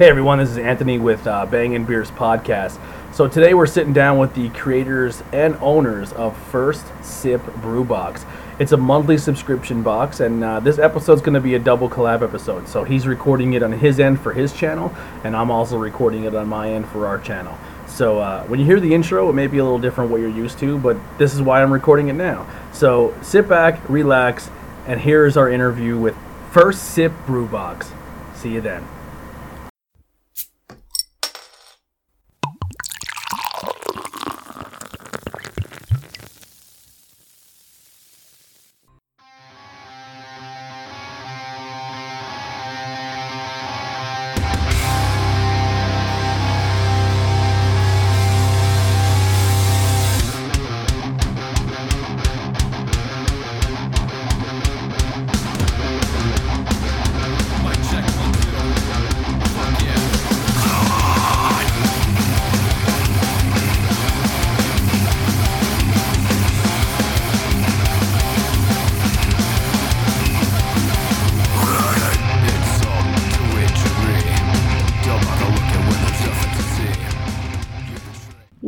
Hey everyone, this is Anthony with uh, Bangin' Beers podcast. So today we're sitting down with the creators and owners of First Sip Brew Box. It's a monthly subscription box, and uh, this episode's going to be a double collab episode. So he's recording it on his end for his channel, and I'm also recording it on my end for our channel. So uh, when you hear the intro, it may be a little different what you're used to, but this is why I'm recording it now. So sit back, relax, and here's our interview with First Sip Brew Box. See you then.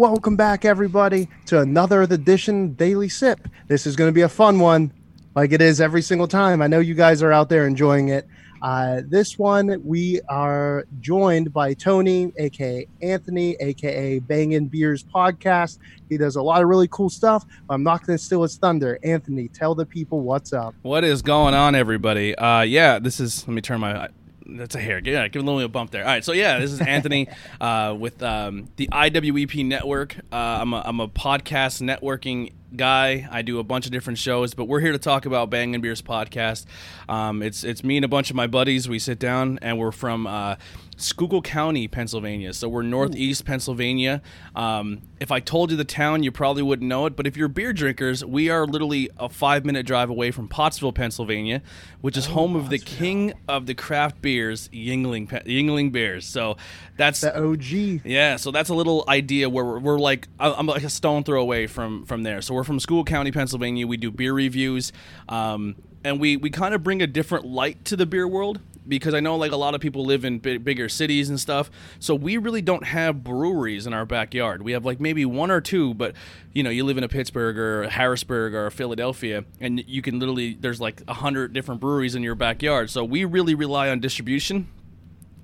Welcome back, everybody, to another edition Daily Sip. This is going to be a fun one, like it is every single time. I know you guys are out there enjoying it. Uh, this one, we are joined by Tony, aka Anthony, aka Bangin' Beers Podcast. He does a lot of really cool stuff. I'm not going to steal his thunder. Anthony, tell the people what's up. What is going on, everybody? Uh, yeah, this is. Let me turn my. That's a hair. Yeah, give a little bump there. All right, so yeah, this is Anthony uh, with um, the IWEP Network. Uh, I'm a I'm a podcast networking guy. I do a bunch of different shows, but we're here to talk about Bangin' Beers podcast. Um, it's it's me and a bunch of my buddies. We sit down and we're from uh, Schuylkill County, Pennsylvania. So we're northeast Pennsylvania. Um, if I told you the town, you probably wouldn't know it. But if you're beer drinkers, we are literally a five minute drive away from Pottsville, Pennsylvania, which is home of the king of the craft beers, Yuengling Yuengling Beers. So that's The OG. yeah, so that's a little idea where we're, we're like I'm like a stone throw away from from there. So we're from Schuylkill County, Pennsylvania. We do beer reviews, um, and we we kind of bring a different light to the beer world because I know like a lot of people live in big, bigger cities and stuff. So we really don't have breweries in our backyard. We have like maybe one or two, but you know, you live in a Pittsburgh or Harrisburg or Philadelphia, and you can literally there's like a hundred different breweries in your backyard. So we really rely on distribution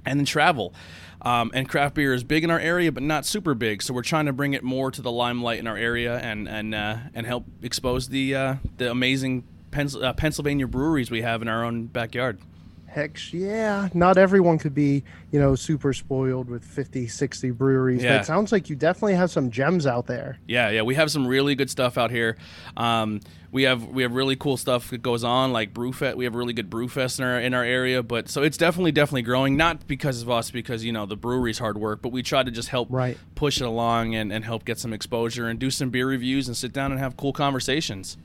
and then travel. Um, and craft beer is big in our area, but not super big. So we're trying to bring it more to the limelight in our area and and uh, and help expose the uh, the amazing Pens- uh, Pennsylvania breweries we have in our own backyard. Heck yeah. Not everyone could be, you know, super spoiled with 50, 60 breweries. Yeah. But it sounds like you definitely have some gems out there. Yeah, yeah, we have some really good stuff out here. Um, we have we have really cool stuff that goes on like Brewfest. We have really good Brewfest in our in our area, but so it's definitely definitely growing. Not because of us, because you know the brewery's hard work, but we try to just help Right. push it along and, and help get some exposure and do some beer reviews and sit down and have cool conversations.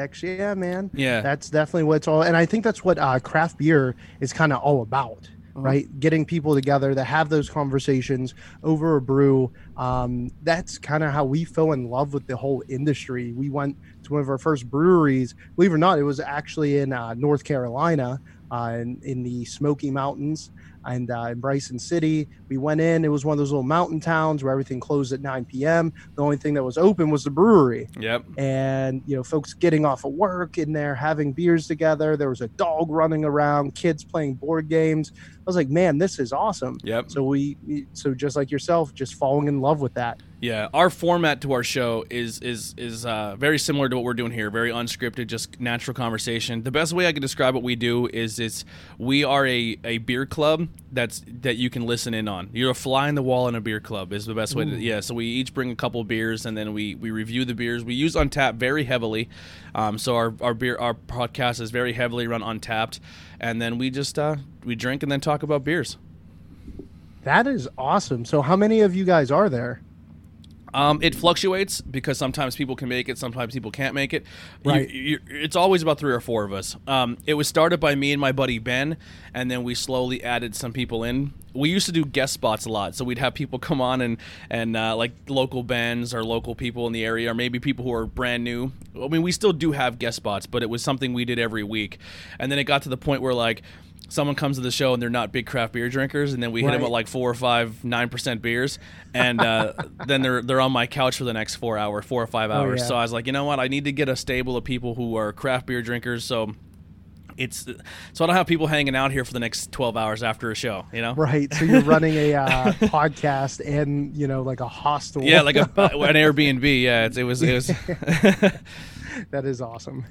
Heck yeah, man. Yeah. That's definitely what it's all. And I think that's what uh, craft beer is kind of all about, Uh-huh. right? Getting people together to have those conversations over a brew. Um, that's kind of how we fell in love with the whole industry. We went to one of our first breweries. Believe it or not, it was actually in uh, North Carolina, uh, in, in the Smoky Mountains. And uh, in Bryson City, we went in. It was one of those little mountain towns where everything closed at 9 p.m. The only thing that was open was the brewery Yep. and you know folks getting off of work in there having beers together there was a dog running around kids playing board games i was like man this is awesome Yep. so we so just like yourself just falling in love with that Yeah, our format to our show is is is uh, very similar to what we're doing here. Very unscripted, just natural conversation. The best way I can describe what we do is it's we are a, a beer club that's that you can listen in on. You're a fly in the wall in a beer club is the best way to yeah. So we each bring a couple beers and then we we review the beers. We use Untappd very heavily, um, so our our beer our podcast is very heavily run Untappd, and then we just uh, we drink and then talk about beers. that is awesome so how many of you guys are there Um, it fluctuates because sometimes people can make it, sometimes people can't make it. You- Right. you- it's always about three or four of us. Um, it was started by me and my buddy Ben, and then we slowly added some people in. We used to do guest spots a lot, so we'd have people come on and and uh, like local bands or local people in the area, or maybe people who are brand new. I mean, we still do have guest spots, but it was something we did every week, and then it got to the point where like someone comes to the show and they're not big craft beer drinkers, and then we hit them with like four or five nine percent beers, and uh, then they're they're on my couch for the next four hour, four or five hours. Oh, yeah. So I was like, you know what, I need to get a stable of people who are craft beer drinkers. So it's so I don't have people hanging out here for the next twelve hours after a show. You know. Right. So you're running a uh, podcast and you know like a hostel. Yeah, like a, an Airbnb. Yeah, it's, it was. It was. that is awesome.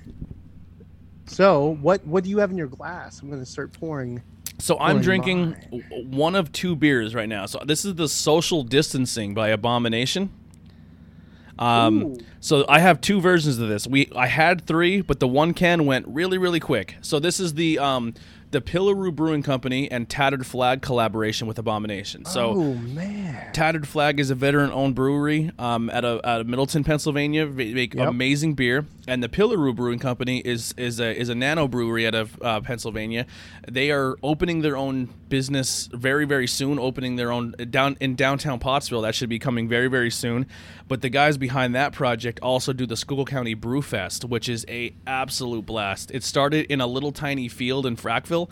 So what what do you have in your glass? I'm going to start pouring. So I'm drinking one of two beers right now. So this is the Social Distancing by Abomination. Um, Ooh. so I have two versions of this. We I had three, but the one can went really really quick. So this is the um, the Pillaroo Brewing Company and Tattered Flag collaboration with Abomination. So. oh man. Tattered Flag is a veteran-owned brewery um, out of out of Middletown, Pennsylvania. They make Yep. amazing beer, and the Pillaroo Brewing Company is is a is a nano brewery out of uh, Pennsylvania. They are opening their own business very very soon. Opening their own down in downtown Pottsville. That should be coming very very soon. But the guys behind that project also do the Schuylkill County Brew Fest, which is a absolute blast. It started in a little tiny field in Frackville.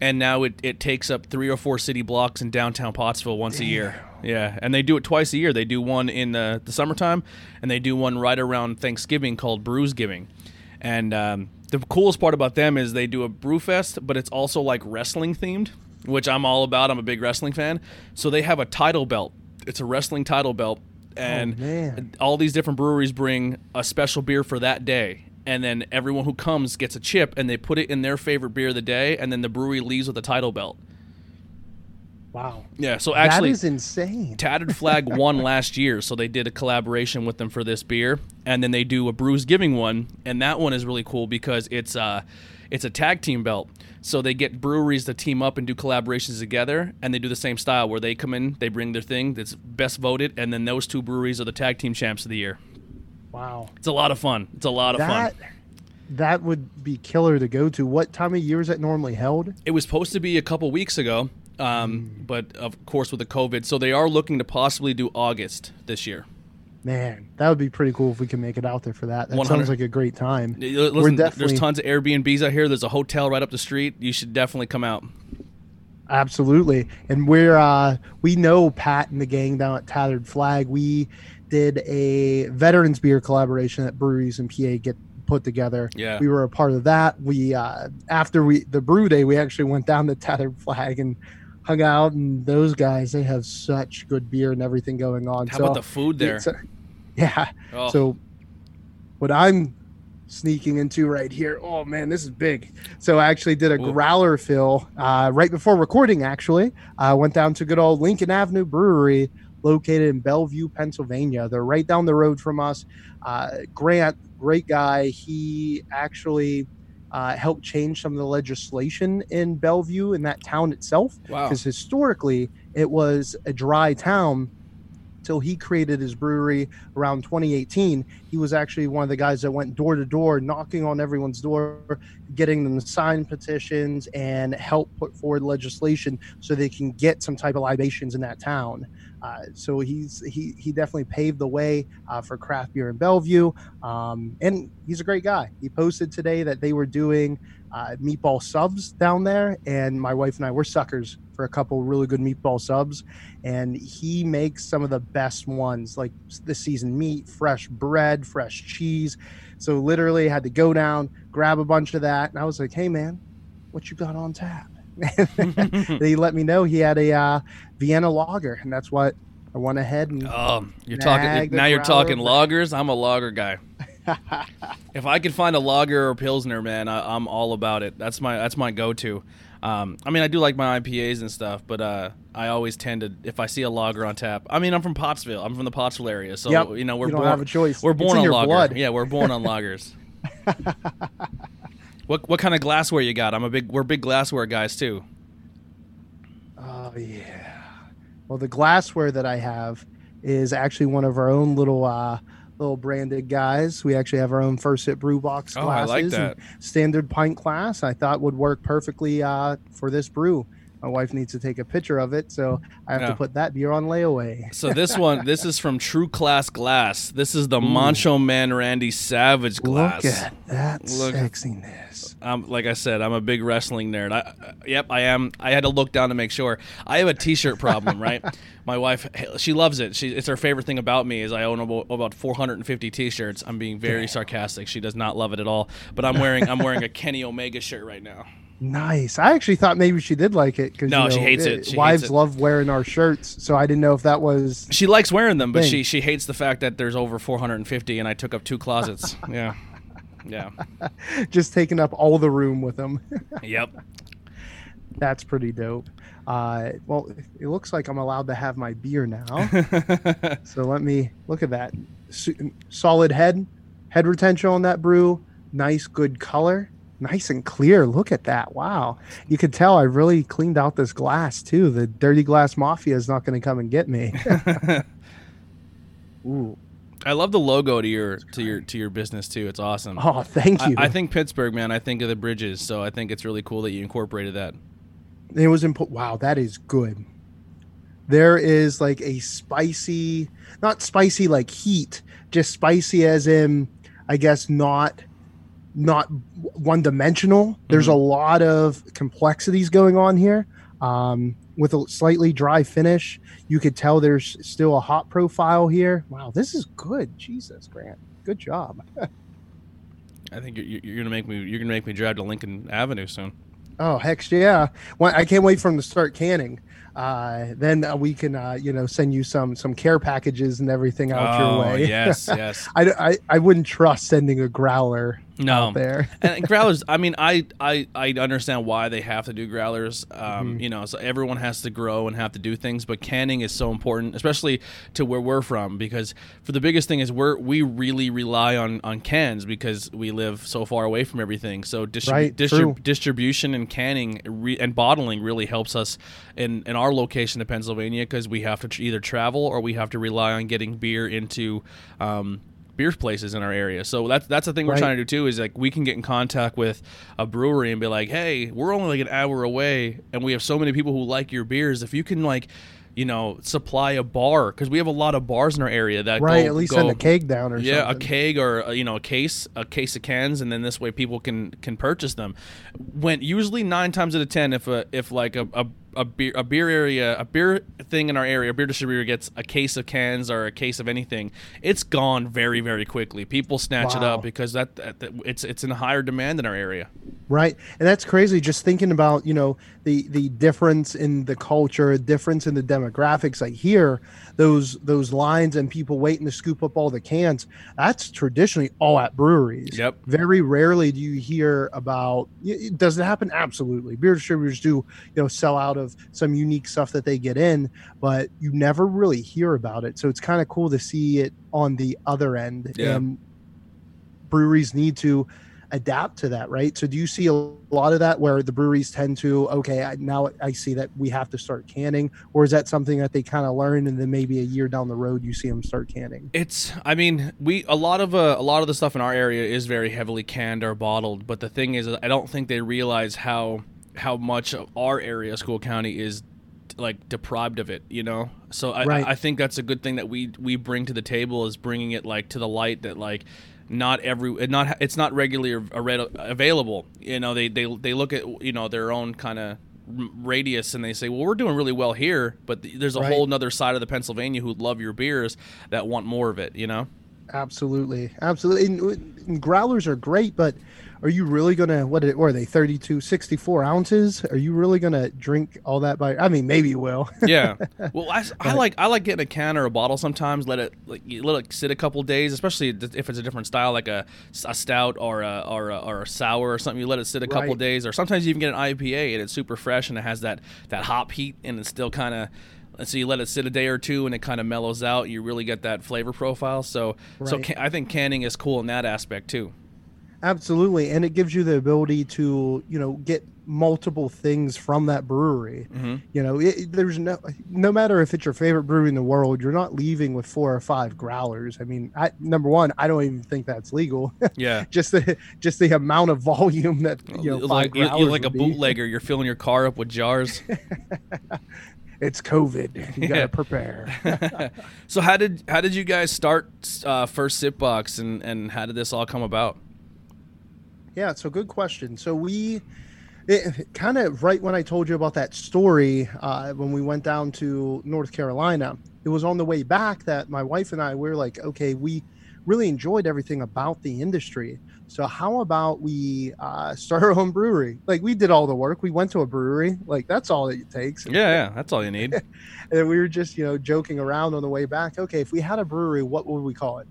And now it, it takes up three or four city blocks in downtown Pottsville once a year. Yeah, and they do it twice a year. They do one in the, the summertime, and they do one right around Thanksgiving called Brewsgiving. And um, the coolest part about them is they do a brew fest, but it's also like wrestling themed, which I'm all about. I'm a big wrestling fan. So they have a title belt. It's a wrestling title belt, and man. all these different breweries bring a special beer for that day. And then everyone who comes gets a chip, and they put it in their favorite beer of the day, and then the brewery leaves with a title belt. Wow. Yeah, so actually, that is insane. Tattered Flag won last year, so they did a collaboration with them for this beer, and then they do a Brews Giving one, and that one is really cool because it's uh it's a tag team belt. So they get breweries to team up and do collaborations together, and they do the same style where they come in, they bring their thing that's best voted, and then those two breweries are the tag team champs of the year. Wow. It's a lot of fun. It's a lot of That fun. that would be killer to go to. What time of year is that normally held? It was supposed to be a couple weeks ago, um, but of course with the COVID, so they are looking to possibly do August this year. Man, that would be pretty cool if we can make it out there for that. That 100 sounds like a great time. Listen, We're definitely there's tons of Airbnbs out here. There's a hotel right up the street. You should definitely come out. Absolutely. And we're uh we know Pat and the gang down at Tattered Flag. We did a veterans beer collaboration that breweries in PA get put together. Yeah. We were a part of that. We uh after we the brew day we actually went down to Tattered Flag and hung out and those guys they have such good beer and everything going on. How so about the food there? uh, yeah. Oh. So what I'm sneaking into right here. Oh man, this is big. So I actually did a Ooh. growler fill uh, right before recording. Actually, I went down to good old Lincoln Avenue Brewery, located in Bellevue, Pennsylvania. They're right down the road from us. Uh, Grant, great guy. He actually. Uh, helped change some of the legislation in Bellevue in that town itself Wow. because historically it was a dry town till he created his brewery around 2018 he was actually one of the guys that went door to door knocking on everyone's door getting them to sign petitions and help put forward legislation so they can get some type of libations in that town uh, so he's he he definitely paved the way uh, for craft beer in Bellevue, um, and he's a great guy. He posted today that they were doing uh, meatball subs down there, and my wife and I were suckers for a couple really good meatball subs, and he makes some of the best ones, like the seasoned meat, fresh bread, fresh cheese. So literally had to go down, grab a bunch of that, and I was like, "Hey man, what you got on tap?" he let me know he had a uh, Vienna lager, and that's what I went ahead and Oh, you're talking now. You're talking lagers. I'm a lager guy. if I could find a lager or pilsner, man, I, I'm all about it. That's my that's my go-to. Um, I mean, I do like my IPAs and stuff, but uh, I always tend to if I see a lager on tap. I mean, I'm from Pottsville. I'm from the Pottsville area, so Yep. you know we're You don't born. have a choice. We're born in on your lager. blood. Yeah, we're born on lagers. What what kind of glassware you got? I'm a big. We're big glassware guys too. Oh yeah. Well, the glassware that I have is actually one of our own little uh little branded guys. We actually have our own First Sip Brew Box Oh, I glasses. like and that. Standard pint glass. I thought would work perfectly uh for this brew. My wife needs to take a picture of it, so I have Yeah. to put that beer on layaway. So this one, this is from True Class Glass. This is the Macho Man Randy Savage glass. Look at that Look- sexiness. Um, like I said, I'm a big wrestling nerd. I, uh, yep, I am. I had to look down to make sure. I have a T-shirt problem, right? My wife, she loves it. She, it's her favorite thing about me is I own about, about 450 T-shirts. I'm being very sarcastic. She does not love it at all. But I'm wearing, I'm wearing a Kenny Omega shirt right now. Nice. I actually thought maybe she did like it because No, she hates it. She hates wives it. love wearing our shirts, so I didn't know if that was She likes wearing them, but Thing. she she hates the fact that there's over 450 and I took up two closets. yeah, yeah, just taking up all the room with them. yep. That's pretty dope. Uh, well, it looks like I'm allowed to have my beer now. so let me look at that. Solid head, head retention on that brew. Nice, good color. Nice and clear. Look at that. Wow. You can tell I really cleaned out this glass too. The dirty glass mafia is not going to come and get me. Ooh. I love the logo to your to your to your business too. It's awesome. Oh, thank I, you. I think Pittsburgh, man. I think of the bridges, so I think it's really cool that you incorporated that. It was important. Wow, that is good. There is like a spicy, not spicy like heat, just spicy as in, I guess not, not one dimensional. There's a lot of complexities going on here. Um, with a slightly dry finish, you could tell there's still a hot profile here. Wow, this is good. Jesus, Grant, good job. I think you're, you're gonna make me you're gonna make me drive to Lincoln Avenue soon. Oh heck yeah! Well, I can't wait for them to start canning. Uh, then uh, we can, uh, you know, send you some some care packages and everything out oh your way. yes, yes. I, I I wouldn't trust sending a growler No, there. and growlers. I mean, I, I I understand why they have to do growlers. Um, Mm-hmm. You know, so everyone has to grow and have to do things, but canning is so important, especially to where we're from, because for the biggest thing is we're we really rely on on cans because we live so far away from everything. So Right, distrib- distribution and canning re- and bottling really helps us in in our location in Pennsylvania because we have to tr- either travel or we have to rely on getting beer into. Um, beer places in our area. So that's that's the thing we're trying to do too is like we can get in contact with a brewery and be like, "Hey, we're only like an hour away and we have so many people who like your beers. If you can like, you know, supply a bar cuz we have a lot of bars in our area that Right, go- at least go- send a keg down or yeah, something. a keg or uh, you know a case, a case of cans, and then this way people can can purchase them. When usually nine times out of ten, if a if like a, a a beer a beer area a beer thing in our area, a beer distributor gets a case of cans or a case of anything, it's gone very very quickly. People snatch it up because that, that, that it's it's in higher demand in our area. right. And that's crazy just thinking about you know the the difference in the culture difference in the demographics. Like here those those lines and people waiting to scoop up all the cans. That's traditionally all at breweries. Yep. very rarely do you hear about does it happen? Absolutely. Beer distributors do you know sell out of some unique stuff that they get in but you never really hear about it so it's kind of cool to see it on the other end Yeah. and breweries need to adapt to that right so do you see a lot of that where the breweries tend to okay I, now i see that we have to start canning or is that something that they kind of learn and then maybe a year down the road you see them start canning It's. I mean, we a lot of uh, a lot of the stuff in our area is very heavily canned or bottled. But the thing is, I don't think they realize how how much of our area, Schuylkill County, is like deprived of it. You know. So I, Right. I, think that's a good thing that we we bring to the table is bringing it like to the light that like not every not it's not regularly av- av- available. You know, they they they look at you know their own kind of radius and they say well we're doing really well here but there's a Right. whole nother side of the pennsylvania who love your beers that want more of it you know Absolutely, absolutely. And, and growlers are great, but are you really gonna what? Are they? 32, 64 ounces? Are you really gonna drink all that by? I mean, maybe you will. yeah well I, I like i like getting a can or a bottle sometimes let it like you let it sit a couple days especially if it's a different style like a, a stout or a, or a or a sour or something you let it sit a couple Right. days or sometimes you even get an ipa and it's super fresh and it has that that hop heat and it's still kind of so you let it sit a day or two and it kind of mellows out you really get that flavor profile so so can, i think canning is cool in that aspect too Absolutely, and it gives you the ability to you know get multiple things from that brewery. Mhm. You know, it, there's no no matter if it's your favorite brewery in the world, you're not leaving with four or five growlers. I mean, I, number one, I don't even think that's legal. Yeah. just the just the amount of volume that you know, You're like, you're, you're like a bootlegger. You're filling your car up with jars. It's COVID. You gotta Yeah. prepare. so how did how did you guys start uh, first Sip Box and and how did this all come about? Yeah, so good question. So we it, kind of right when I told you about that story uh, when we went down to North Carolina, it was on the way back that my wife and I were like, okay, we really enjoyed everything about the industry. So how about we uh, start our own brewery? Like we did all the work. We went to a brewery. Like that's all it takes. Yeah, yeah, that's all you need. And we were just you know joking around on the way back. Okay, if we had a brewery, what would we call it?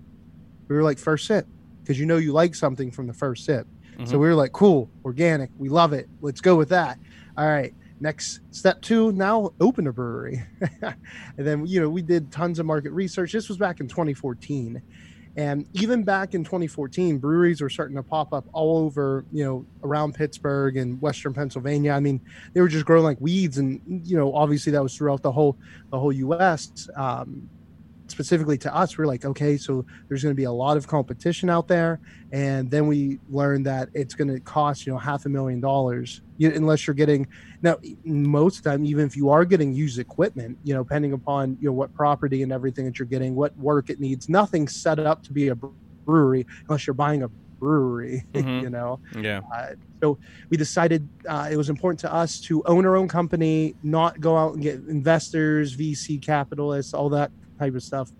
We were like first sip because you know you like something from the first sip. So Mhm. we were like, cool, organic, we love it. Let's go with that. All right. Next step two, now open a brewery. and then, you know, we did tons of market research. This was back in 2014. And even back in 2014, breweries were starting to pop up all over, you know, around Pittsburgh and Western Pennsylvania. I mean, they were just growing like weeds, and you know, obviously that was throughout the whole the whole U.S. Um, specifically to us, we're like, okay, so there's going to be a lot of competition out there, and then we learned that it's going to cost you know half a million dollars you, unless you're getting now most of the time even if you are getting used equipment you know depending upon you know what property and everything that you're getting what work it needs nothing set up to be a brewery unless you're buying a brewery Mhm. you know Yeah. uh, so we decided uh, it was important to us to own our own company, not go out and get investors, VC capitalists, all that type of stuff.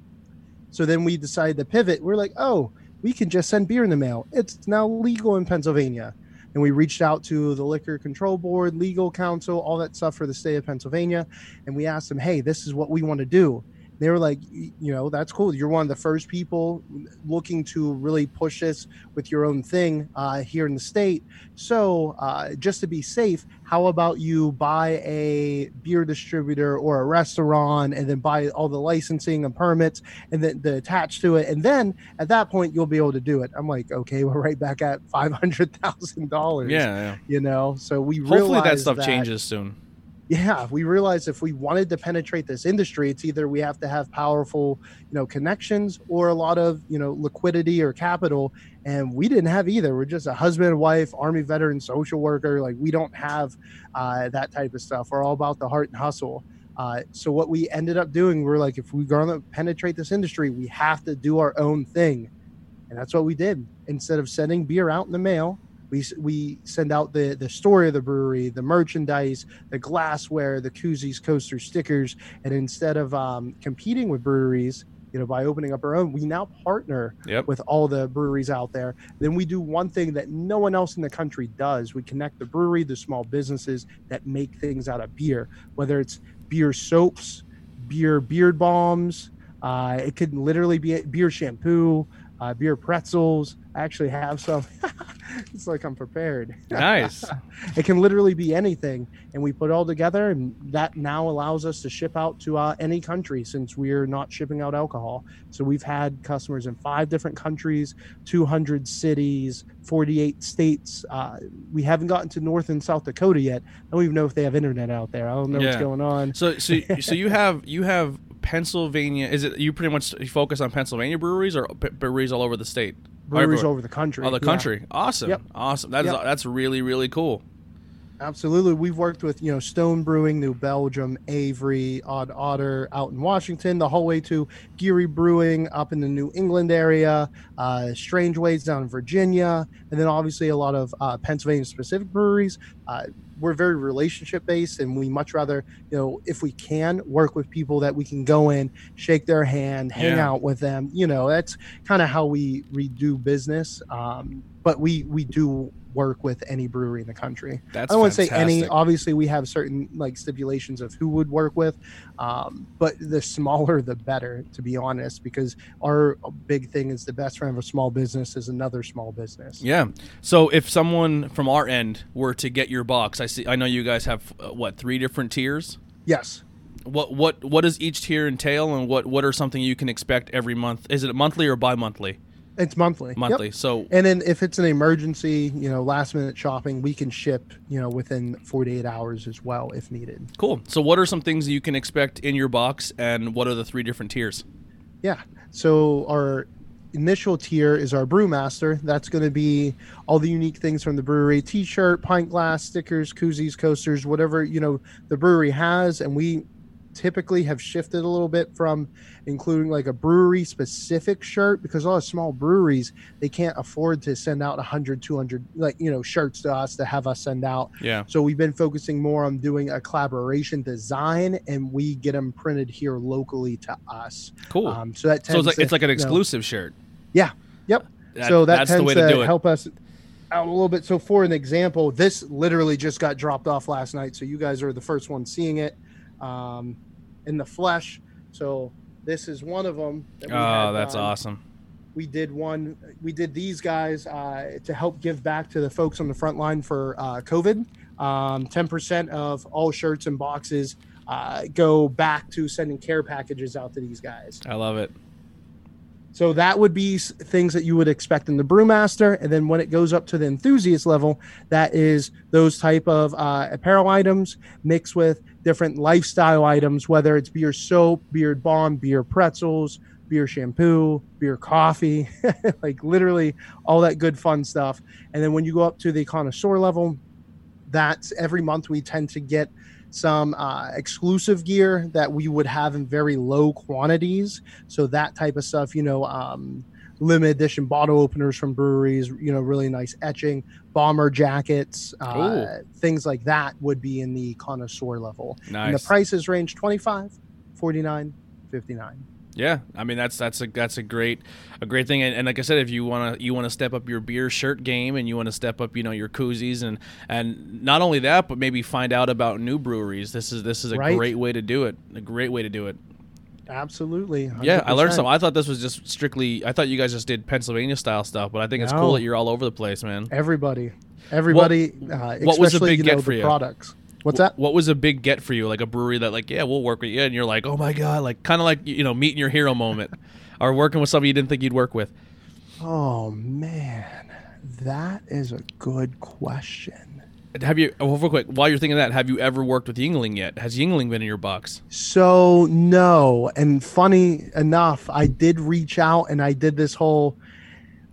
So then we decided to pivot. We're like, oh, we can just send beer in the mail. It's now legal in Pennsylvania. And we reached out to the Liquor Control Board, legal counsel, all that stuff for the state of Pennsylvania. And we asked them, hey, this is what we want to do. They were like, you know, that's cool. You're one of the first people looking to really push this with your own thing uh, here in the state. So, uh, just to be safe, how about you buy a beer distributor or a restaurant and then buy all the licensing and permits and then the attached to it? And then at that point, you'll be able to do it. I'm like, okay, we're right back at $500,000. Yeah, yeah. You know, so we Hopefully that stuff changes soon. Yeah we realized if we wanted to penetrate this industry it's either we have to have powerful you know connections or a lot of you know liquidity or capital and we didn't have either. We're just a husband and wife army veteran social worker like we don't have uh, that type of stuff. We're all about the heart and hustle. Uh, so what we ended up doing we're like if we're going to penetrate this industry we have to do our own thing. And that's what we did. Instead of sending beer out in the mail we, we send out the, the story of the brewery, the merchandise, the glassware, the koozies, coasters, stickers, and instead of um, competing with breweries, you know, by opening up our own, we now partner Yep. with all the breweries out there. Then we do one thing that no one else in the country does: we connect the brewery, the small businesses that make things out of beer, whether it's beer soaps, beer beard bombs, Uh, it could literally be beer shampoo, uh, beer pretzels. I actually have some. it's like I'm prepared. Nice. It can literally be anything, and we put it all together, and that now allows us to ship out to uh, any country since we're not shipping out alcohol. So we've had customers in five different countries, 200 cities, 48 states. Uh, we haven't gotten to North and South Dakota yet. I don't even know if they have internet out there. I don't know what's going on. So so so you have you have Pennsylvania. Is it you pretty much focus on Pennsylvania breweries or breweries all over the state? Breweries Everywhere? over the country. Oh, the yeah. country. Awesome. Yep. Awesome. That is Yep. that's really really cool. Absolutely. We've worked with, you know, Stone Brewing, New Belgium, Avery, Odd Otter out in Washington, the whole way to Geary Brewing up in the New England area, uh, Strangeways down in Virginia, and then obviously a lot of uh, Pennsylvania specific breweries. Uh, we're very relationship based, and we much rather, you know, if we can work with people that we can go in, shake their hand, hang Yeah. out with them. You know, that's kind of how we, we do business. Um, but we, we do work with any brewery in the country. That's I don't want to say any. Obviously, we have certain like stipulations of who would work with, um, but the smaller the better, to be honest. Because our big thing is the best friend of a small business is another small business. Yeah. So if someone from our end were to get your box, I see. I know you guys have uh, what three different tiers. Yes. What what what does each tier entail, and what what are something you can expect every month? Is it monthly or bi-monthly? It's monthly. Yep. monthly. So And then if it's an emergency, you know, last minute shopping, we can ship, you know, within 48 hours as well if needed. cool. So what are some things you can expect in your box, and what are the three different tiers? Yeah. So our initial tier is our brewmaster. That's going to be all the unique things from the brewery: t-shirt, pint glass, stickers, koozies, coasters, whatever you know the brewery has. And we typically have shifted a little bit from including like a brewery specific shirt because a lot of small breweries they can't afford to send out 100 200 like you know shirts to us to have us send out Yeah. so we've been focusing more on doing a collaboration design and we get them printed here locally to us Cool. um, so that so it's like to, it's like an you know- exclusive shirt. yeah. Yep. That- so that that's tends the way to do it. help us out a little bit. So for an example, this literally just got dropped off last night. So you guys are the first one seeing it um, in the flesh. So this is one of them. that Oh, that's awesome. We did one. We did these guys uh, to help give back to the folks on the front line for uh, COVID. Um, 10% of all shirts and boxes uh, go back to sending care packages out to these guys. I love it. So that would be things that you would expect in the brewmaster, and then when it goes up to the enthusiast level, that is those type of uh, apparel items mixed with different lifestyle items, whether it's beer soap, beer balm, beer pretzels, beer shampoo, beer coffee, like literally all that good fun stuff. And then when you go up to the connoisseur level, that's every month we tend to get some uh, exclusive gear that we would have in very low quantities. So that type of stuff, you know, um, limited edition bottle openers from breweries, you know, really nice etching, bomber jackets, uh, things like that would be in the connoisseur level. And the prices range 25, 49, 59. Yeah, I mean that's that's a that's a great a great thing, and, and like I said, if you want to you want to step up your beer shirt game, and you want to step up you know your koozies, and and not only that, but maybe find out about new breweries. This is this is a Right. great way to do it. A great way to do it. Absolutely. Yeah, I learned 100%. something. I thought this was just strictly. I thought you guys just did Pennsylvania style stuff, but I think it's cool that you're all over the place, man. Everybody, everybody, uh, what was the big get know, for you? products. What's that? What was a big get for you? Like a brewery that like, yeah, we'll work with you, and you're like, oh my god, like kind of like you know meeting your hero moment, or working with somebody you didn't think you'd work with. Oh man, that is a good question. Have you, Well, real quick, while you're thinking of that, have you ever worked with Yuengling yet? Has Yuengling been in your box? So no, and funny enough, I did reach out and I did this whole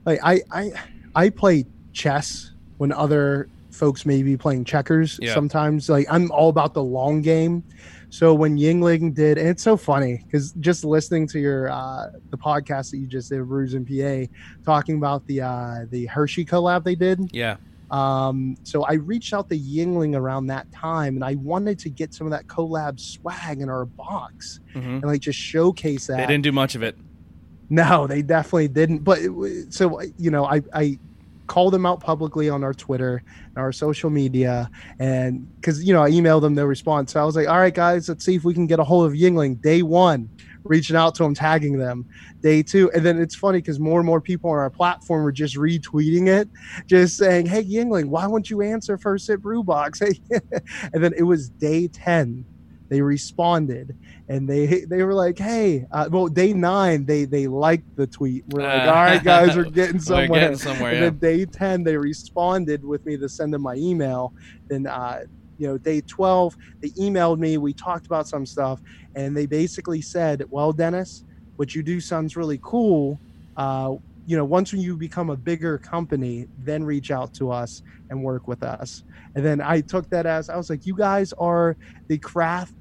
like I I I play chess when other folks may be playing checkers. Yeah. Sometimes like I'm all about the long game. So when Yuengling did, and it's so funny because just listening to your uh, the podcast that you just did, Brews and PA, talking about the uh, the Hershey collab they did. Yeah. Um, so I reached out to Yuengling around that time, and I wanted to get some of that collab swag in our box hmm and like just showcase that. They didn't do much of it. No, they definitely didn't. But it so you know, I I called them out publicly on our Twitter and our social media, and because you know I emailed them no response, so I was like, all right, guys, let's see if we can get a hold of Yuengling. Day one, reaching out to them, tagging them. Day two, and then it's funny because more and more people on our platform were just retweeting it, just saying, hey Yuengling, why won't you answer First Sip Brew Box? Hey, and then it was day ten. They responded and they they were like, "Hey, uh, well, day nine they they liked the tweet. We're like, all right, guys, we're getting We're somewhere." getting somewhere, and yeah. then day ten they responded with me to send them my email. Then uh, you know, day twelve they emailed me. We talked about some stuff, and they basically said, "Well, Dennis, what you do sounds really cool." Uh, you know, once when you become a bigger company, then reach out to us and work with us. And then I took that as I was like, you guys are the craft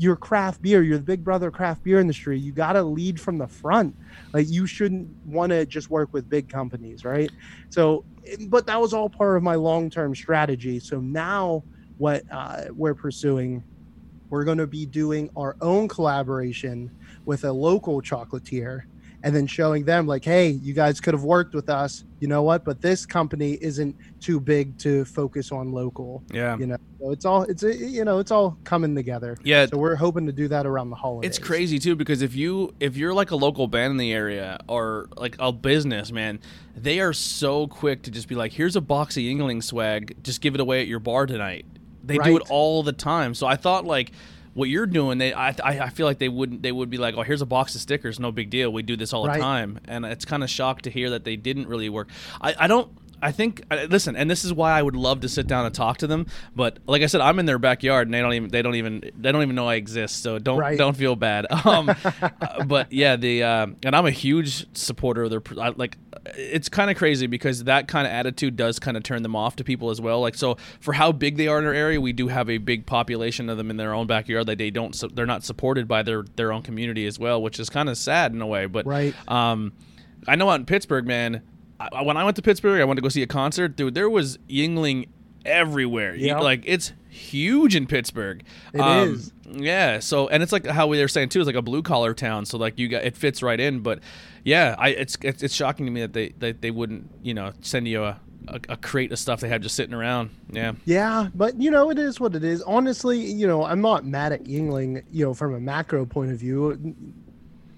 your craft beer, you're the big brother craft beer industry. You got to lead from the front. Like you shouldn't want to just work with big companies, right? So, but that was all part of my long-term strategy. So now, what uh, we're pursuing, we're going to be doing our own collaboration with a local chocolatier, and then showing them like, hey, you guys could have worked with us. You know what? But this company isn't too big to focus on local. Yeah. You know, so it's all it's you know it's all coming together. Yeah. So we're hoping to do that around the holidays. It's crazy too because if you if you're like a local band in the area or like a business, man, they are so quick to just be like, "Here's a box of Yuengling swag, just give it away at your bar tonight." They do it all the time. So I thought like what you're doing, they I, I I feel like they wouldn't they would be like, oh, here's a box of stickers, no big deal. We do this all the time, and it's kind of shocked to hear that they didn't really work. I I don't. I think uh, listen, and this is why I would love to sit down and talk to them. But like I said, I'm in their backyard, and they don't even they don't even they don't even know I exist. So don't Right. don't feel bad. Um, but yeah, the uh, and I'm a huge supporter of their I, like. It's kind of crazy because that kind of attitude does kind of turn them off to people as well. Like so, for how big they are in our area, we do have a big population of them in their own backyard. That they don't, they're not supported by their their own community as well, which is kind of sad in a way. But Right. um, I know out in Pittsburgh, man. I, when I went to Pittsburgh, I went to go see a concert. Dude, there was Yuengling everywhere. Yeah. like it's huge in Pittsburgh. It is. is. Yeah. So, and it's like how we were saying too. It's like a blue collar town. So like you got it fits right in. But yeah, I it's it's, it's shocking to me that they that they wouldn't you know send you a. A, a crate of stuff they have just sitting around. Yeah. Yeah, but you know, it is what it is. Honestly, you know, I'm not mad at Yuengling, you know, from a macro point of view.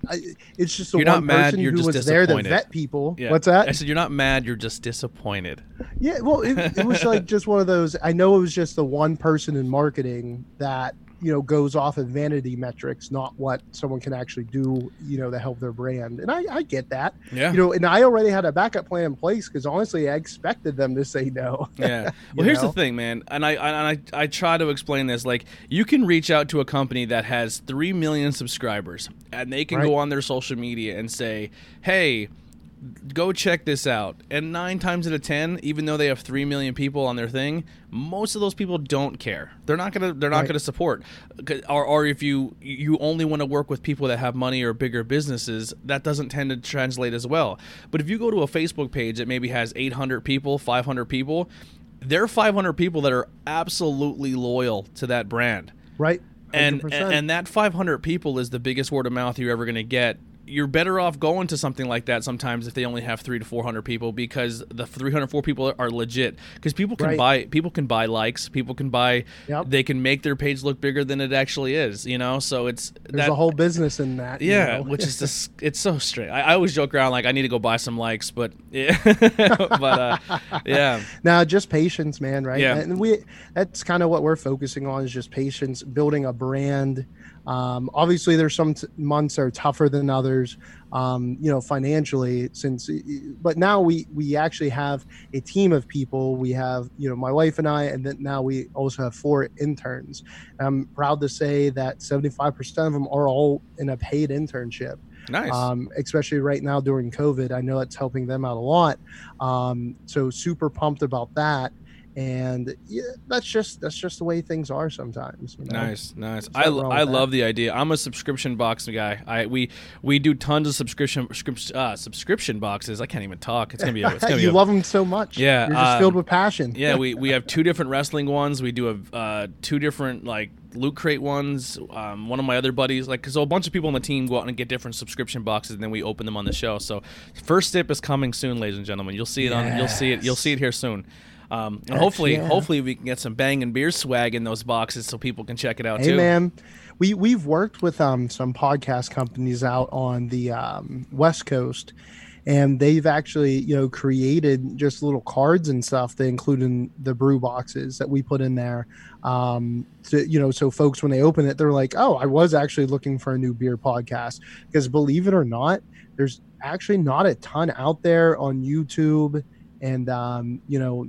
I, it's just the You're not mad, person you're who just was there to disappointed. vet people. Yeah. What's that? I said you're not mad. You're just disappointed. Yeah, well, it, it was like just one of those. I know it was just the one person in marketing that you know goes off of vanity metrics, not what someone can actually do, you know, to help their brand. And I, I get that, Yeah. you know. And I already had a backup plan in place because honestly, I expected them to say no. Yeah. Well, here's know? the thing, man, and I, and I I try to explain this. Like, you can reach out to a company that has three million subscribers, and they can Right. go on their social media and say, "Hey." Go check this out. And nine times out of ten, even though they have three million people on their thing, most of those people don't care. They're not gonna. They're not Right. gonna support. Or, or if you you only want to work with people that have money or bigger businesses, that doesn't tend to translate as well. But if you go to a Facebook page that maybe has 800 people, 500 people, there are 500 people that are absolutely loyal to that brand. right? 100%. and and that 500 people is the biggest word of mouth you're ever going to get. You're better off going to something like that sometimes if they only have 3 to 400 people because the 304 people are legit because people can Right. buy people can buy likes, people can buy Yep. they can make their page look bigger than it actually is, you know? So it's There's a whole business in that. you yeah, know? which is just it's so strange. I, I always joke around like I need to go buy some likes, but yeah, but uh, yeah, Now, just patience, man, right? Yeah. And we that's kind of what we're focusing on is just patience, building a brand. Um, obviously, there's some t- months that are tougher than others, um, you know, financially. Since, but now we we actually have a team of people. We have, you know, my wife and I, and then now we also have four interns. I'm proud to say that 75% of them are all in a paid internship nice. um, especially right now during COVID. I know that's helping them out a lot. Um, so super pumped about that. And yeah, that's just that's just the way things are sometimes. You know? Nice, nice. I, I that. love the idea. I'm a subscription box guy. I we we do tons of subscription uh, subscription boxes. I can't even talk. It's gonna be. A, it's gonna be you a, love them so much. Yeah, you're just um, filled with passion. Yeah, we, we have two different wrestling ones. We do have uh, two different like loot crate ones. Um, one of my other buddies, like, so a bunch of people on the team go out and get different subscription boxes, and then we open them on the show. So, first sip is coming soon, ladies and gentlemen. You'll see it on. You'll see it. You'll see it here soon. Um, and hopefully, yeah. hopefully we can get some Bangin' Beer swag in those boxes so people can check it out Hey too. man, we we've worked with um some podcast companies out on the um, West Coast, and they've actually you know created just little cards and stuff that include in the brew boxes that we put in there. Um, to you know, so folks when they open it, they're like, oh, I was actually looking for a new beer podcast because believe it or not, there's actually not a ton out there on YouTube and um, you know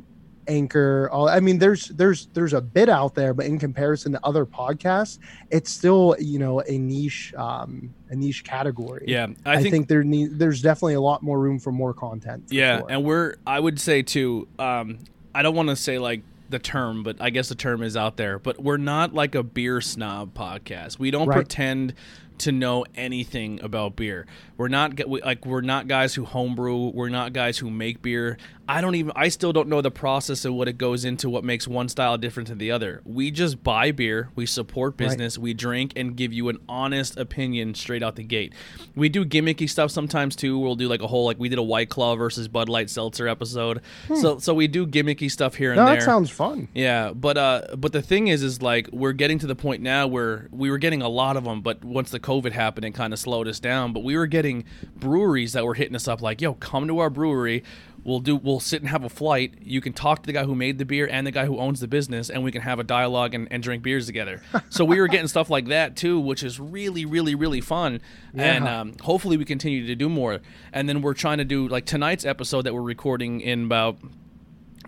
anchor all i mean there's there's there's a bit out there but in comparison to other podcasts it's still you know a niche um a niche category Yeah, i, think, there need there's definitely a lot more room for more content for Yeah, sure. and we're I would say too. Um, I don't want to say like the term, but I guess the term is out there. But we're not like a beer snob podcast. We don't Right. pretend to know anything about beer. We're not like we're not guys who homebrew. We're not guys who make beer. I don't even. I still don't know the process of what it goes into. What makes one style different than the other. We just buy beer. We support Right. business. We drink and give you an honest opinion straight out the gate. We do gimmicky stuff sometimes too. We'll do like a whole like we did a White Claw versus Bud Light Seltzer episode. So so we do gimmicky stuff here and Hmm. no there. that sounds fun Yeah, but uh, but the thing is, is like we're getting to the point now where we were getting a lot of them, but once the COVID happened it kind of slowed us down. But we were getting breweries that were hitting us up like, "Yo, come to our brewery. We'll do. We'll sit and have a flight. You can talk to the guy who made the beer and the guy who owns the business, and we can have a dialogue and, and drink beers together." so we were getting stuff like that too, which is really, really, really fun. And um, hopefully we continue to do more. And then we're trying to do like tonight's episode that we're recording in about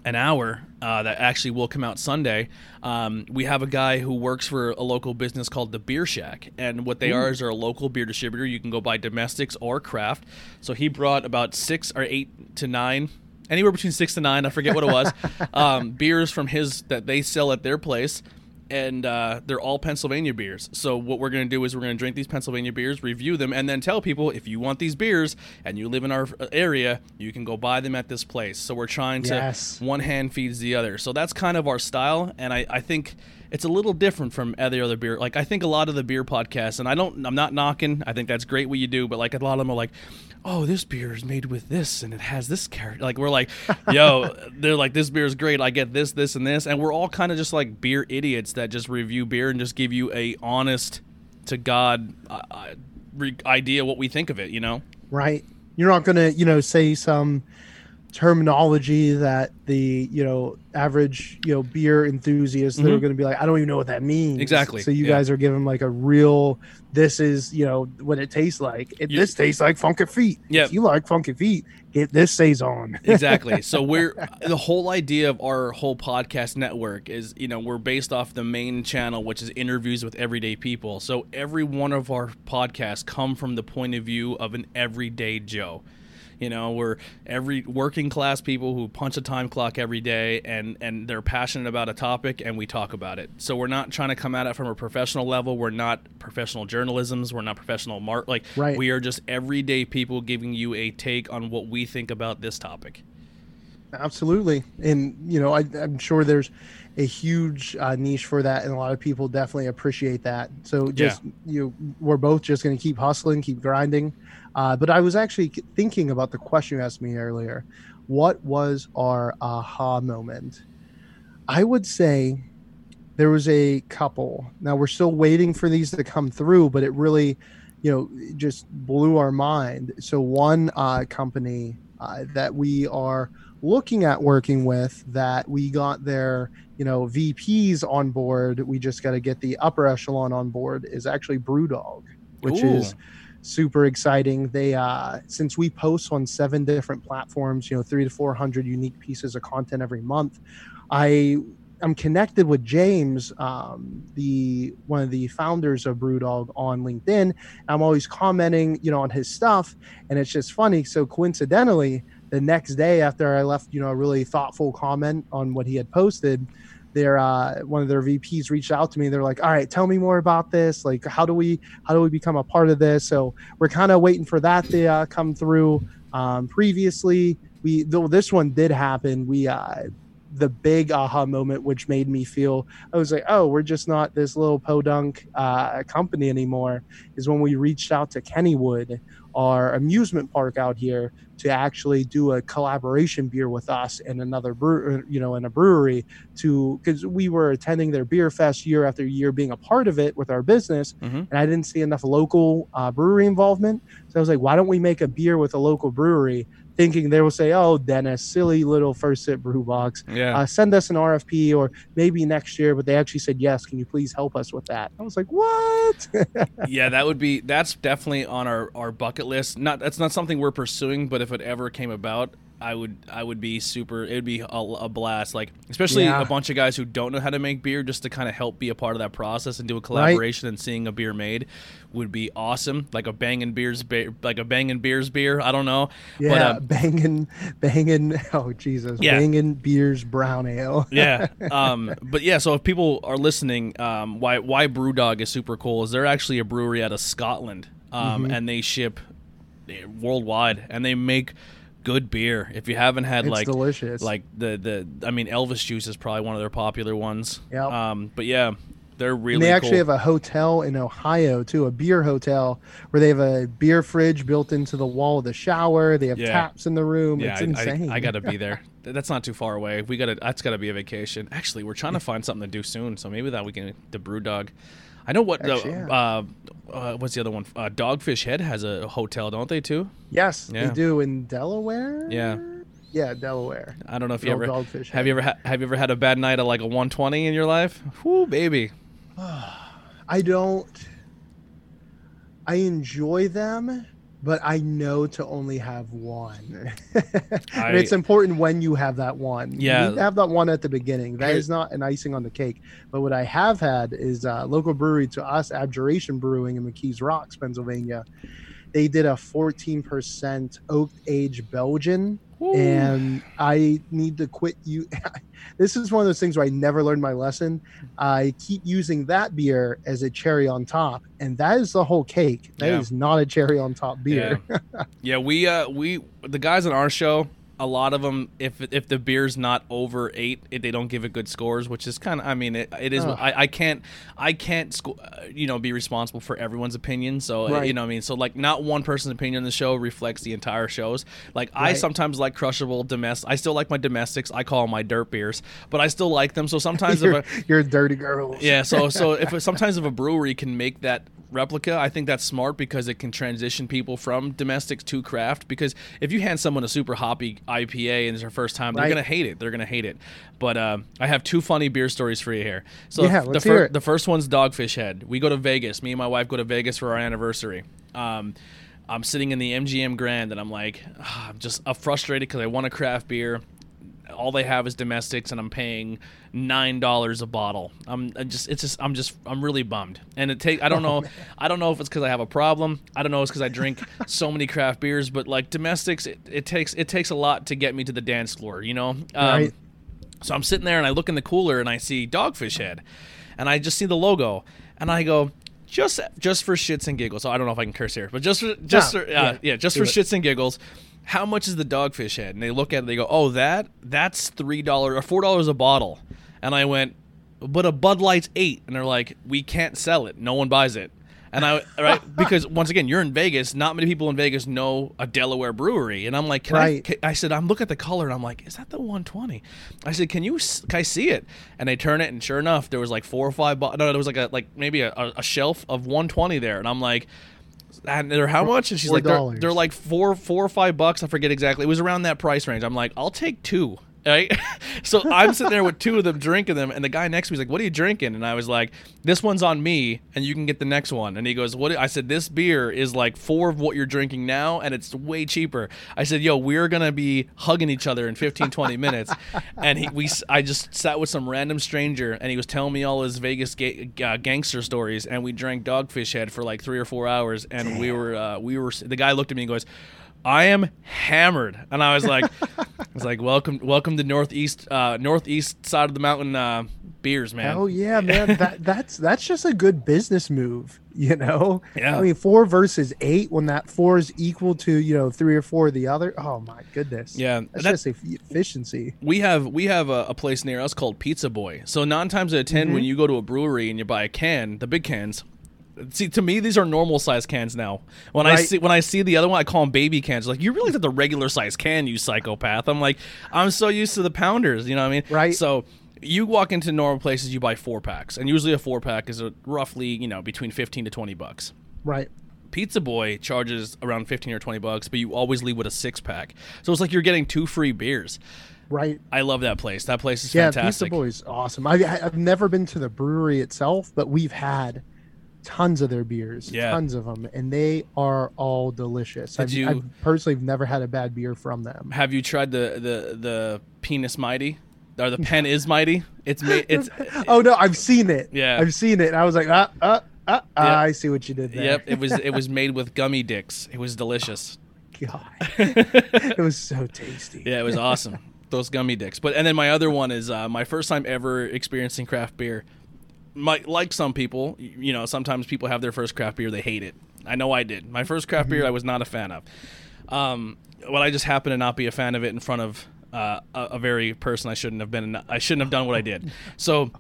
an hour uh, that actually will come out Sunday. Um, we have a guy who works for a local business called the Beer Shack, and what they are is they're a local beer distributor. You can go buy domestics or craft. So he brought about six or eight to nine, anywhere between six to nine. I forget what it was. um, beers from his that they sell at their place. And uh, they're all Pennsylvania beers. So what we're going to do is we're going to drink these Pennsylvania beers, review them, and then tell people if you want these beers and you live in our uh, area, you can go buy them at this place. So we're trying to Yes. one hand feeds the other. So that's kind of our style, and I, I think it's a little different from every other beer. Like I think a lot of the beer podcasts, and I don't, I'm not knocking. I think that's great what you do, but like a lot of them are like, oh, this beer is made with this, and it has this character. Like we're like, yo, they're like, this beer is great. I get this, this, and this, and we're all kind of just like beer idiots that just review beer and just give you a honest to God uh, uh, re- idea what we think of it. You know? right? You're not to, you know, say some terminology that the, you know, average, you know, beer enthusiasts that are mm-hmm. going to be like, I don't even know what that means. Exactly, So you yeah. guys are giving like a real, this is, you know, what it tastes like. It, this tastes like Funky Feet. Yep. If you like Funky Feet, get this saison. exactly. So we're the whole idea of our whole podcast network is, you know, we're based off the main channel, which is interviews with everyday people. So every one of our podcasts come from the point of view of an everyday Joe. You know, we're every working class people who punch a time clock every day and and they're passionate about a topic and we talk about it. So we're not trying to come at it from a professional level. We're not professional journalisms. We're not professional mark like Right. we are just everyday people giving you a take on what we think about this topic. Absolutely, and you know, I, I'm sure there's a huge uh, niche for that, and a lot of people definitely appreciate that. So just you, we're both just going to keep hustling, keep grinding. Uh, but I was actually thinking about the question you asked me earlier. What was our aha moment? I would say there was a couple. Now we're still waiting for these to come through, but it really, you know, just blew our mind. So one uh, company uh, that we are looking at working with that we got their you know VPs on board. We just got to get the upper echelon on board. Is actually BrewDog, which Ooh. is super exciting. They uh, since we post on seven different platforms, you know, three to four hundred unique pieces of content every month. I I'm connected with James, um, the one of the founders of BrewDog on LinkedIn. I'm always commenting, you know, on his stuff, and it's just funny. So coincidentally, the next day after I left, you know, a really thoughtful comment on what he had posted, their uh, one of their VPs reached out to me. They're like, "All right, tell me more about this. Like, how do we how do we become a part of this?" So we're kind of waiting for that to uh, come through. Um, previously, we though this one did happen, we uh, the big aha moment, which made me feel I was like, "Oh, we're just not this little podunk uh, company anymore." Is when we reached out to Kennywood, our amusement park out here, to actually do a collaboration beer with us and another brew, you know, in a brewery to because we were attending their beer fest year after year, being a part of it with our business, Mhm. and I didn't see enough local uh, brewery involvement. So I was like, why don't we make a beer with a local brewery? Thinking they will say, "Oh, Dennis, silly little first sip brew box. Yeah. Uh, send us an RFP or maybe next year." But they actually said, "Yes, can you please help us with that?" I was like, "What?" yeah, that would be that's definitely on our, our bucket list. Not that's not something we're pursuing, but if it ever came about, I would I would be super. It would be a, a blast. Like especially Yeah. a bunch of guys who don't know how to make beer, just to kind of help be a part of that process and do a collaboration and seeing a beer made would be awesome. Like a banging beers, be- like a banging beers beer. I don't know. yeah, But, um, banging, banging. Oh Jesus, Yeah. banging beers brown ale. yeah. Um, but yeah, so if people are listening, um, why why BrewDog is super cool is they're actually a brewery out of Scotland, um, Mm-hmm. and they ship eh, worldwide, and they make good beer. If you haven't had It's like delicious. like the the I mean Elvis Juice is probably one of their popular ones. Yeah. Um, but yeah, they're really And they actually cool. have a hotel in Ohio too, a beer hotel where they have a beer fridge built into the wall of the shower. They have Yeah. taps in the room. yeah, it's I- insane. I, I, gotta be there. That's not too far away. We gotta. That's gotta be a vacation. Actually, we're trying to find something to do soon, so maybe that we can the BrewDog. I know what the yeah. uh, uh, what's the other one? Uh, Dogfish Head has a hotel, don't they too? Yes, Yeah. they do in Delaware. Yeah. Yeah, Delaware. I don't know if you ever have you ever ha- have you ever had a bad night at like a 120 in your life? Whoo, baby. I don't. I enjoy them, but I know to only have one. I- and it's important when you have that one. Yeah. You need to have that one at the beginning. That is not an icing on the cake. But what I have had is a local brewery to us, Abjuration Brewing in McKees Rocks, Pennsylvania. They did a 14% oak age Belgian and I need to quit you. this is one of those things where I never learned my lesson. I keep using that beer as a cherry on top, and that is the whole cake. That is Yeah. not a cherry on top beer. Yeah. yeah, we uh we the guys on our show, a lot of them if if the beer's not over 8, it, they don't give it good scores, which is kind of I mean it, it is Ugh. I, I can't I can't sco- uh, you know be responsible for everyone's opinion. So uh, Right. you know what I mean, so like not one person's opinion on the show reflects the entire shows. Like I sometimes like crushable domestic. I still like my domestics. I call them my dirt beers, but I still like them. So sometimes if you're, a you're dirty girls. yeah, so so if sometimes if a brewery can make that replica, I think that's smart because it can transition people from domestics to craft. Because if you hand someone a super hoppy IPA and it's their first time, they're Right. gonna hate it. They're gonna hate it. But uh, I have two funny beer stories for you here. So Yeah, the, fir- the first one's Dogfish Head. We go to Vegas. Me and my wife go to Vegas for our anniversary. Um, I'm sitting in the MGM Grand and I'm like, ah, I'm just uh, frustrated because I want a craft beer all they have is domestics and I'm paying nine dollars a bottle. I'm I just it's just I'm just I'm really bummed. And it take I don't Oh, know I don't know if it's because I have a problem. I don't know if it's because I drink so many craft beers, but like domestics, it, it takes it takes a lot to get me to the dance floor. You know. Um, Right. So I'm sitting there and I look in the cooler and I see Dogfish Head, and I just see the logo and I go. Just, just for shits and giggles. So I don't know if I can curse here, but just, for, just, No, for, uh, yeah, yeah, just do for it. shits and giggles how much is the dogfish head? And they look at it, they go, oh, that that's three dollars or four dollars a bottle. And I went, but a Bud Light's eight, and they're like, we can't sell it, no one buys it. And I right because once again you're in Vegas. Not many people in Vegas know a Delaware brewery, and I'm like, can I? Can, I said I'm looking at the color, and I'm like, is that the 120? I said, can you can I see it? And they turn it, and sure enough, there was like four or five. Bo- no, there was like a like maybe a, a, a shelf of 120 there, and I'm like. And they're how much? And she's like, they're, they're like four, four or five bucks. I forget exactly. It was around that price range. I'm like, I'll take two. Right. so I'm sitting there with two of them drinking them, and the guy next to me is like, "What are you drinking?" And I was like, "This one's on me, and you can get the next one." And he goes, "What?" I said, "This beer is like four of what you're drinking now, and it's way cheaper." I said, "Yo, we're gonna be hugging each other in 15, 20 minutes." and he, we, I just sat with some random stranger, and he was telling me all his Vegas ga- uh, gangster stories, and we drank Dogfish Head for like three or four hours, and we were, uh, we were. The guy looked at me and goes. I am hammered, and I was like, I was like, welcome, welcome to northeast, uh, northeast side of the mountain uh, beers, man. Oh yeah, man. that that's that's just a good business move, you know. Yeah. I mean, four versus eight when that four is equal to you know three or four of the other. Oh my goodness. Yeah, that's that- just eff- efficiency. we have we have a, a place near us called Pizza Boy. So nine times out of 10 when you go to a brewery and you buy a can, the big cans. See, to me, these are normal size cans now. When I see when I see the other one, I call them baby cans. Like you realize that the regular size can, you psychopath. I'm like, I'm so used to the pounders. You know what I mean? Right. So you walk into normal places, you buy four packs, and usually a four pack is a, roughly you know between fifteen to twenty bucks. Right. Pizza Boy charges around 15 or 20 bucks, but you always leave with a six pack. So it's like you're getting two free beers. Right. I love that place. That place is Yeah, fantastic. Pizza Boy's awesome. I, I- I've never been to the brewery itself, but we've had tons of their beers, Yeah. tons of them, and they are all delicious. I've, you- I've personally have never had a bad beer from them. Have you tried the the the penis mighty? Or the pen is mighty? It's made it's Oh no, I've seen it. Yeah. I've seen it. And I was like, ah, ah, ah, ah, I see what you did there. Yep, it was it was made with gummy dicks. It was delicious. God, it was so tasty. Yeah, it was awesome. Those gummy dicks. But and then my other one is uh, my first time ever experiencing craft beer. My like some people, you know, sometimes people have their first craft beer, they hate it. I know I did. My first craft beer, I was not a fan of. Um, well, I just happened to not be a fan of it in front of uh, a, a very person I shouldn't have been. I shouldn't have done what I did. So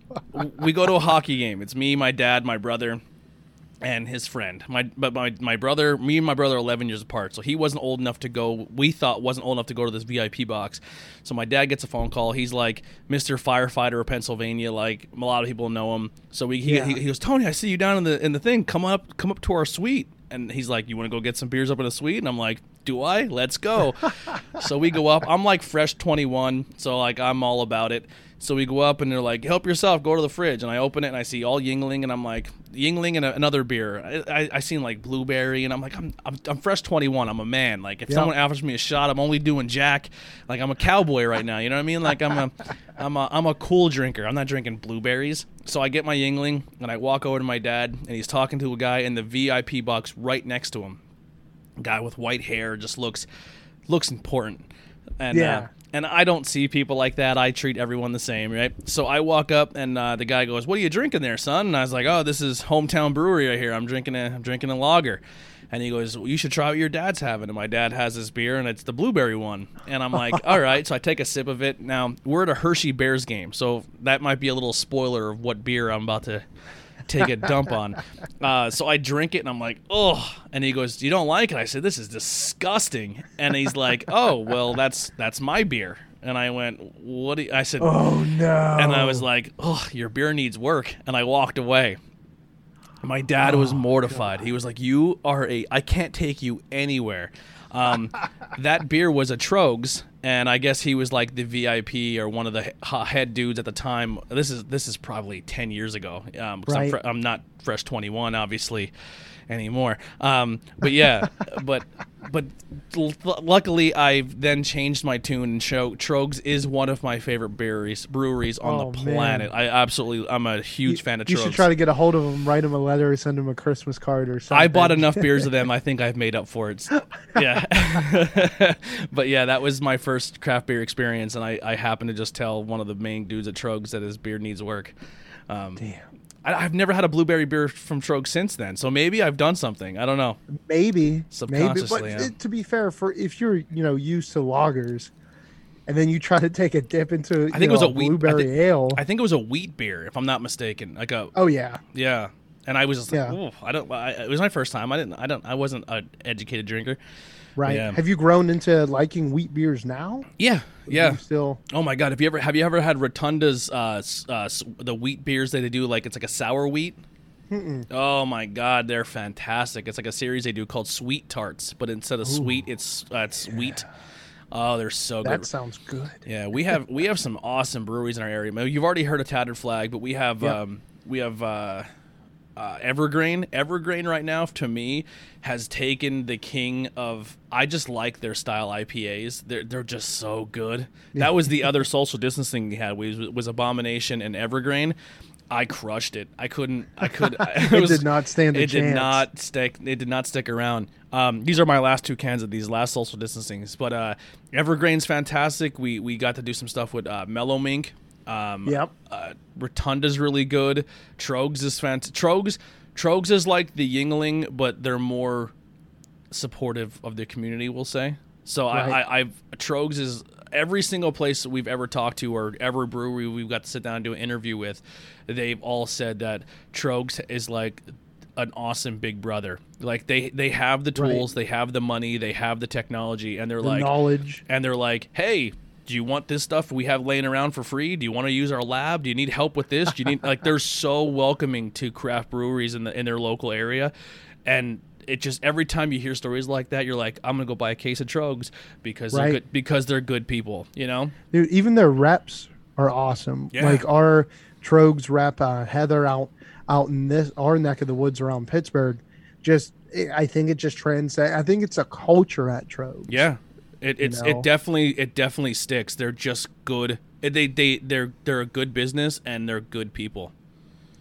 we go to a hockey game. It's me, my dad, my brother, and his friend. My but my my brother, me and my brother are 11 years apart, so he wasn't old enough to go. We thought wasn't old enough to go to this VIP box. So my dad gets a phone call. He's like Mr. Firefighter of Pennsylvania. Like a lot of people know him. So we he, Yeah. he, he goes, Tony, I see you down in the in the thing. Come up come up to our suite. And he's like, you want to go get some beers up in the suite? And I'm like, do I? Let's go. so we go up. I'm like fresh 21, so like I'm all about it. So we go up and they're like, help yourself, go to the fridge. And I open it and I see all Yuengling and I'm like, Yuengling and a, another beer. I, I, I seen like blueberry and I'm like, I'm, I'm, I'm fresh 21. I'm a man. Like if Yeah. someone offers me a shot, I'm only doing Jack. Like I'm a cowboy right now. You know what I mean? Like I'm a, I'm a, I'm a cool drinker. I'm not drinking blueberries. So I get my Yuengling and I walk over to my dad and he's talking to a guy in the VIP box right next to him guy with white hair just looks looks important and Yeah. uh, and I don't see people like that. I treat everyone the same, right? So I walk up and uh, the guy goes, "What are you drinking there, son?" And I was like, "Oh, this is hometown brewery right here. I'm drinking a I'm drinking a lager." And he goes, well, "You should try what your dad's having." And my dad has this beer, and it's the blueberry one. And I'm like, "All right." So I take a sip of it. Now we're at a Hershey Bears game, so that might be a little spoiler of what beer I'm about to take a dump on. Uh, so I drink it and I'm like, oh. And he goes, you don't like it? I said, this is disgusting. And he's like, oh, well, that's that's my beer. And I went, what? Do you? I said, Oh no! and I was like, oh, your beer needs work. And I walked away. My dad was mortified. He was like, "You are a. I can't take you anywhere." Um, that beer was a Tröegs, and I guess he was like the VIP or one of the head dudes at the time. This is this is probably ten years ago. Um, 'cause I'm, Right. fre- I'm not fresh twenty one, obviously, anymore. Um, but yeah, but but l- luckily I've then changed my tune and show Tröegs is one of my favorite breweries breweries on Oh, the man. planet. I absolutely I'm a huge you, fan of you Tröegs. should try to get a hold of them, write them a letter, or send them a Christmas card or something. I bought enough beers of them. I think I've made up for it. Yeah, but yeah, that was my first craft beer experience, and I, I happened to just tell one of the main dudes at Tröegs that his beer needs work. Um, Damn. I, I've never had a blueberry beer from Tröegs since then, so maybe I've done something. I don't know. Maybe, maybe. But Subconsciously, yeah. it- to be fair, for if you're you know used to lagers, and then you try to take a dip into I think it was a wheat- I blueberry ale. I think it was a wheat beer, if I'm not mistaken. Like a oh yeah, yeah, and I was just like, Yeah. I don't. I, it was my first time. I didn't. I don't. I wasn't an educated drinker. Right. Yeah. Have you grown into liking wheat beers now? Yeah, yeah. Still. Oh my god! Have you ever have you ever had Rotunda's uh, uh the wheat beers that they do like it's like a sour wheat? Oh my god, they're fantastic! It's like a series they do called Sweet Tarts, but instead of sweet, it's uh, it's wheat. Oh, they're so good. That sounds good. Yeah, we have we have some awesome breweries in our area. You've already heard of Tattered Flag, but we have Yep. um, we have uh, uh, Ever Grain. Evergreen right now, to me, has taken the king of. I just like their style IPAs. They're they're just so good. That was the other social distancing we had. Was was Abomination and Ever Grain. I crushed it. I couldn't. I could. it, It was- did not stand It did not stick. It did not stick around. Um, these are my last two cans of these last social distancings. But uh, Ever Grain's fantastic. We we got to do some stuff with uh, Mellow Mink. Um, Yep. Uh, Rotunda's really good. Tröegs is fantastic. Tröegs Tröegs is like the Yuengling, but they're more supportive of the community. We'll say. So Right. I, I I've Tröegs is every single place that we've ever talked to or every brewery we've got to sit down and do an interview with, they've all said that Tröegs is like an awesome big brother. Like they they have the Right. tools, they have the money, they have the technology, and they're The like knowledge. and they're like, "Hey, do you want this stuff we have laying around for free? Do you want to use our lab? Do you need help with this? Do you need like they're so welcoming to craft breweries in the in their local area, and it just every time you hear stories like that, you're like, I'm gonna go buy a case of Tröegs because they're good because they're good people, you know? Dude, even their reps are awesome. Yeah. Like our Tröegs rep, uh, Heather out out in this our neck of the woods around Pittsburgh. Just, I think it just trends. I think it's a culture at Tröegs. Yeah, it it's know? it definitely it definitely sticks. They're just good. They they they're they're a good business and they're good people.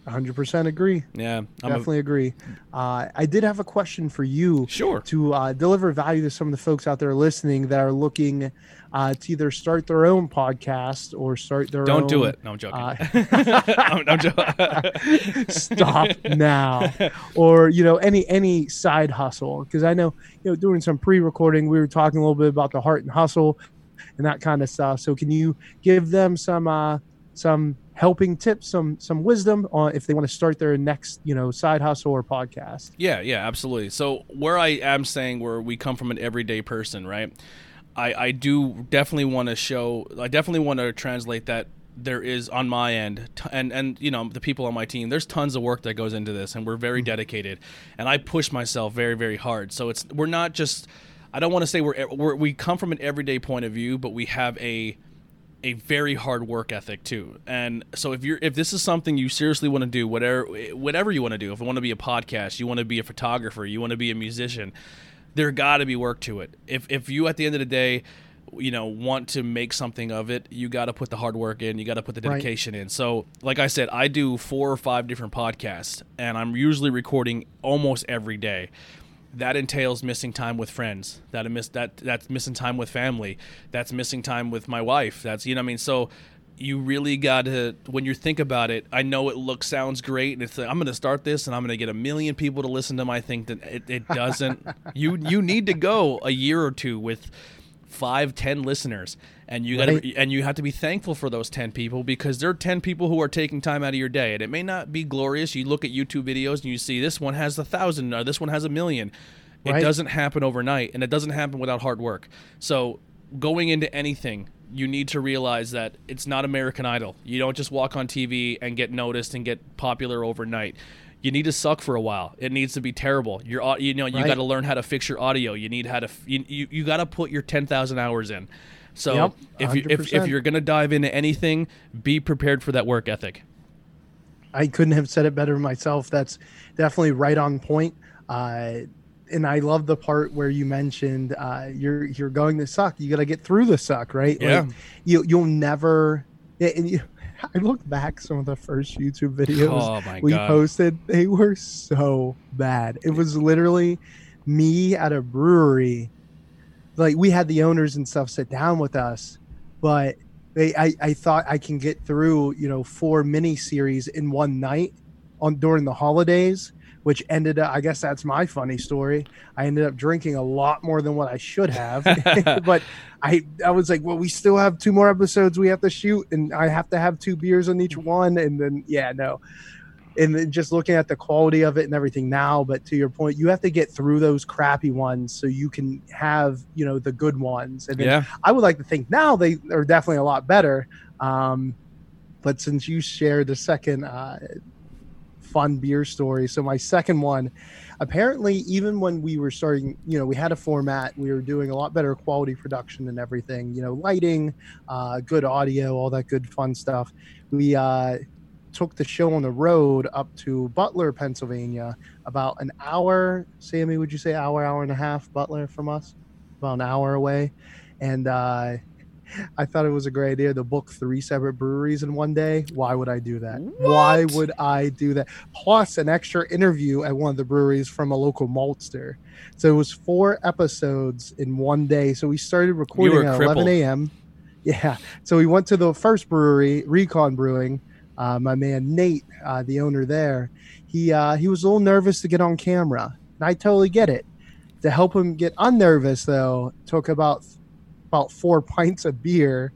100% agree. Yeah, I'm a- Definitely agree. Uh, I did have a question for you. Sure. To uh, deliver value to some of the folks out there listening that are looking uh, to either start their own podcast or start their own. Don't do it. No, I'm joking. uh, I'm, I'm joking. stop now or you know any any side hustle because i know you know doing some pre-recording we were talking a little bit about the heart and hustle and that kind of stuff so can you give them some uh some helping tips, some some wisdom on if they want to start their next you know side hustle or podcast. Yeah, yeah, absolutely. So where I am saying where we come from an everyday person, right? I I do definitely want to show. I definitely want to translate that there is on my end t- and and you know the people on my team there's tons of work that goes into this and we're very mm-hmm. dedicated and i push myself very very hard so it's we're not just i don't want to say we're, we're we come from an everyday point of view but we have a a very hard work ethic too and so if you're if this is something you seriously want to do whatever whatever you want to do if you want to be a podcast you want to be a photographer you want to be a musician there got to be work to it. If if you at the end of the day you know want to make something of it you got to put the hard work in you got to put the Right. dedication in. So like i said i do four or five different podcasts and i'm usually recording almost every day. That entails missing time with friends that miss that that's missing time with family that's missing time with my wife that's you know what i mean? So you really got to when you think about it i know it looks sounds great and it's like, i'm going to start this and i'm going to get a million people to listen to my thing that it, it doesn't. You you need to go a year or two with five ten listeners and you got Right. to and you have to be thankful for those 10 people because they're 10 people who are taking time out of your day and it may not be glorious. You look at youtube videos and you see this one has a thousand or this one has a million. It doesn't happen overnight and it doesn't happen without hard work. So going into anything you need to realize that it's not american idol you don't just walk on tv and get noticed and get popular overnight you need to suck for a while. It needs to be terrible. Your au- you know you Right. got to learn how to fix your audio. You need how to you you, you got to put your 10,000 hours in. So Yep, if you, if, if you're going to dive into anything, be prepared for that work ethic. I couldn't have said it better myself. That's definitely right on point. Uh, and I love the part where you mentioned uh, you're you're going to suck. You got to get through the suck, right? Yeah. Like, you you'll never. And you, I look back some of the first YouTube videos Oh we god. posted. They were so bad. It was literally me at a brewery. Like we had the owners and stuff sit down with us, but they, I, I thought I can get through, you know, four mini series in one night on during the holidays, which ended up, I guess that's my funny story. I ended up drinking a lot more than what I should have, but I, I was like, well, we still have two more episodes we have to shoot and I have to have two beers on each one. And then, yeah, no. And then just looking at the quality of it and everything now, but to your point, you have to get through those crappy ones so you can have, you know, the good ones. And Yeah. I would like to think now they are definitely a lot better. Um, but since you shared the second uh, fun beer story, so my second one, apparently, even when we were starting, you know, we had a format, we were doing a lot better quality production and everything, you know, lighting, uh, good audio, all that good fun stuff. We uh, took the show on the road up to Butler, Pennsylvania, about an hour. Sammy, would you say hour, hour and a half, Butler from us? About an hour away and uh, I thought it was a great idea to book three separate breweries in one day. Why would I do that? Why would I do that? Plus an extra interview at one of the breweries from a local maltster. So it was four episodes in one day. So we started recording at crippled. 11 a.m. Yeah. So we went to the first brewery, Recon Brewing. Uh, my man Nate, uh, the owner there, he uh, he was a little nervous to get on camera. And I totally get it. To help him get unnervous, though, took about about four pints of beer,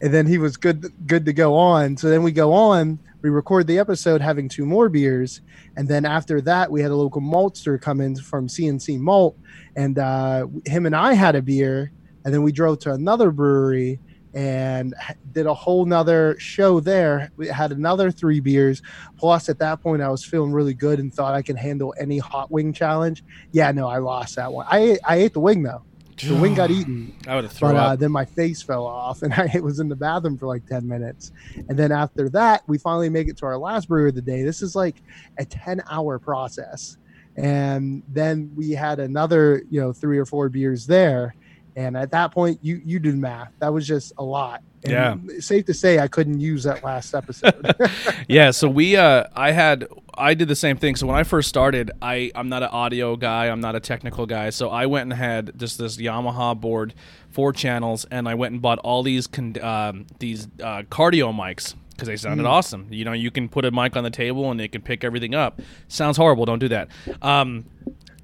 and then he was good good to go on. So then we go on, we record the episode having two more beers, and then after that we had a local maltster come in from CNC Malt, and uh, him and I had a beer, and then we drove to another brewery and did a whole nother show there. We had another three beers. Plus, at that point, I was feeling really good and thought I could handle any hot wing challenge. Yeah, no, I lost that one. I I ate the wing though. The wing got eaten, I would have thrown but uh, then my face fell off, and I was in the bathroom for like ten minutes. And then after that, we finally make it to our last brew of the day. This is like a ten-hour process, and then we had another, you know, three or four beers there. And at that point, you you did math. That was just a lot. And Yeah. Safe to say, I couldn't use that last episode. yeah so we uh i had i did the same thing so when i first started i i'm not an audio guy i'm not a technical guy so i went and had just this yamaha board four channels and i went and bought all these con- um, these uh, cardioid mics because they sounded awesome you know you can put a mic on the table and it can pick everything up sounds horrible don't do that um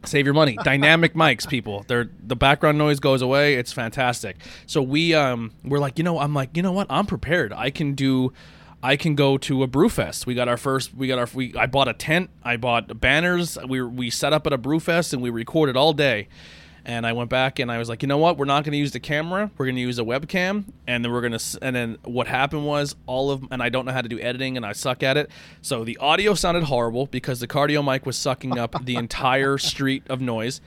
Save your money. Dynamic mics, people. They're the background noise goes away. It's fantastic. So we um we're like, you know, I'm like, you know what? I'm prepared. I can do I can go to a brew fest. We got our first. We got our. We I bought a tent. I bought banners. We we set up at a brew fest and we recorded all day. And I went back and I was like, you know what? We're not going to use the camera. We're going to use a webcam. And then we're going to. And then what happened was all of. And I don't know how to do editing and I suck at it. So the audio sounded horrible because the cardioid mic was sucking up the entire street of noise.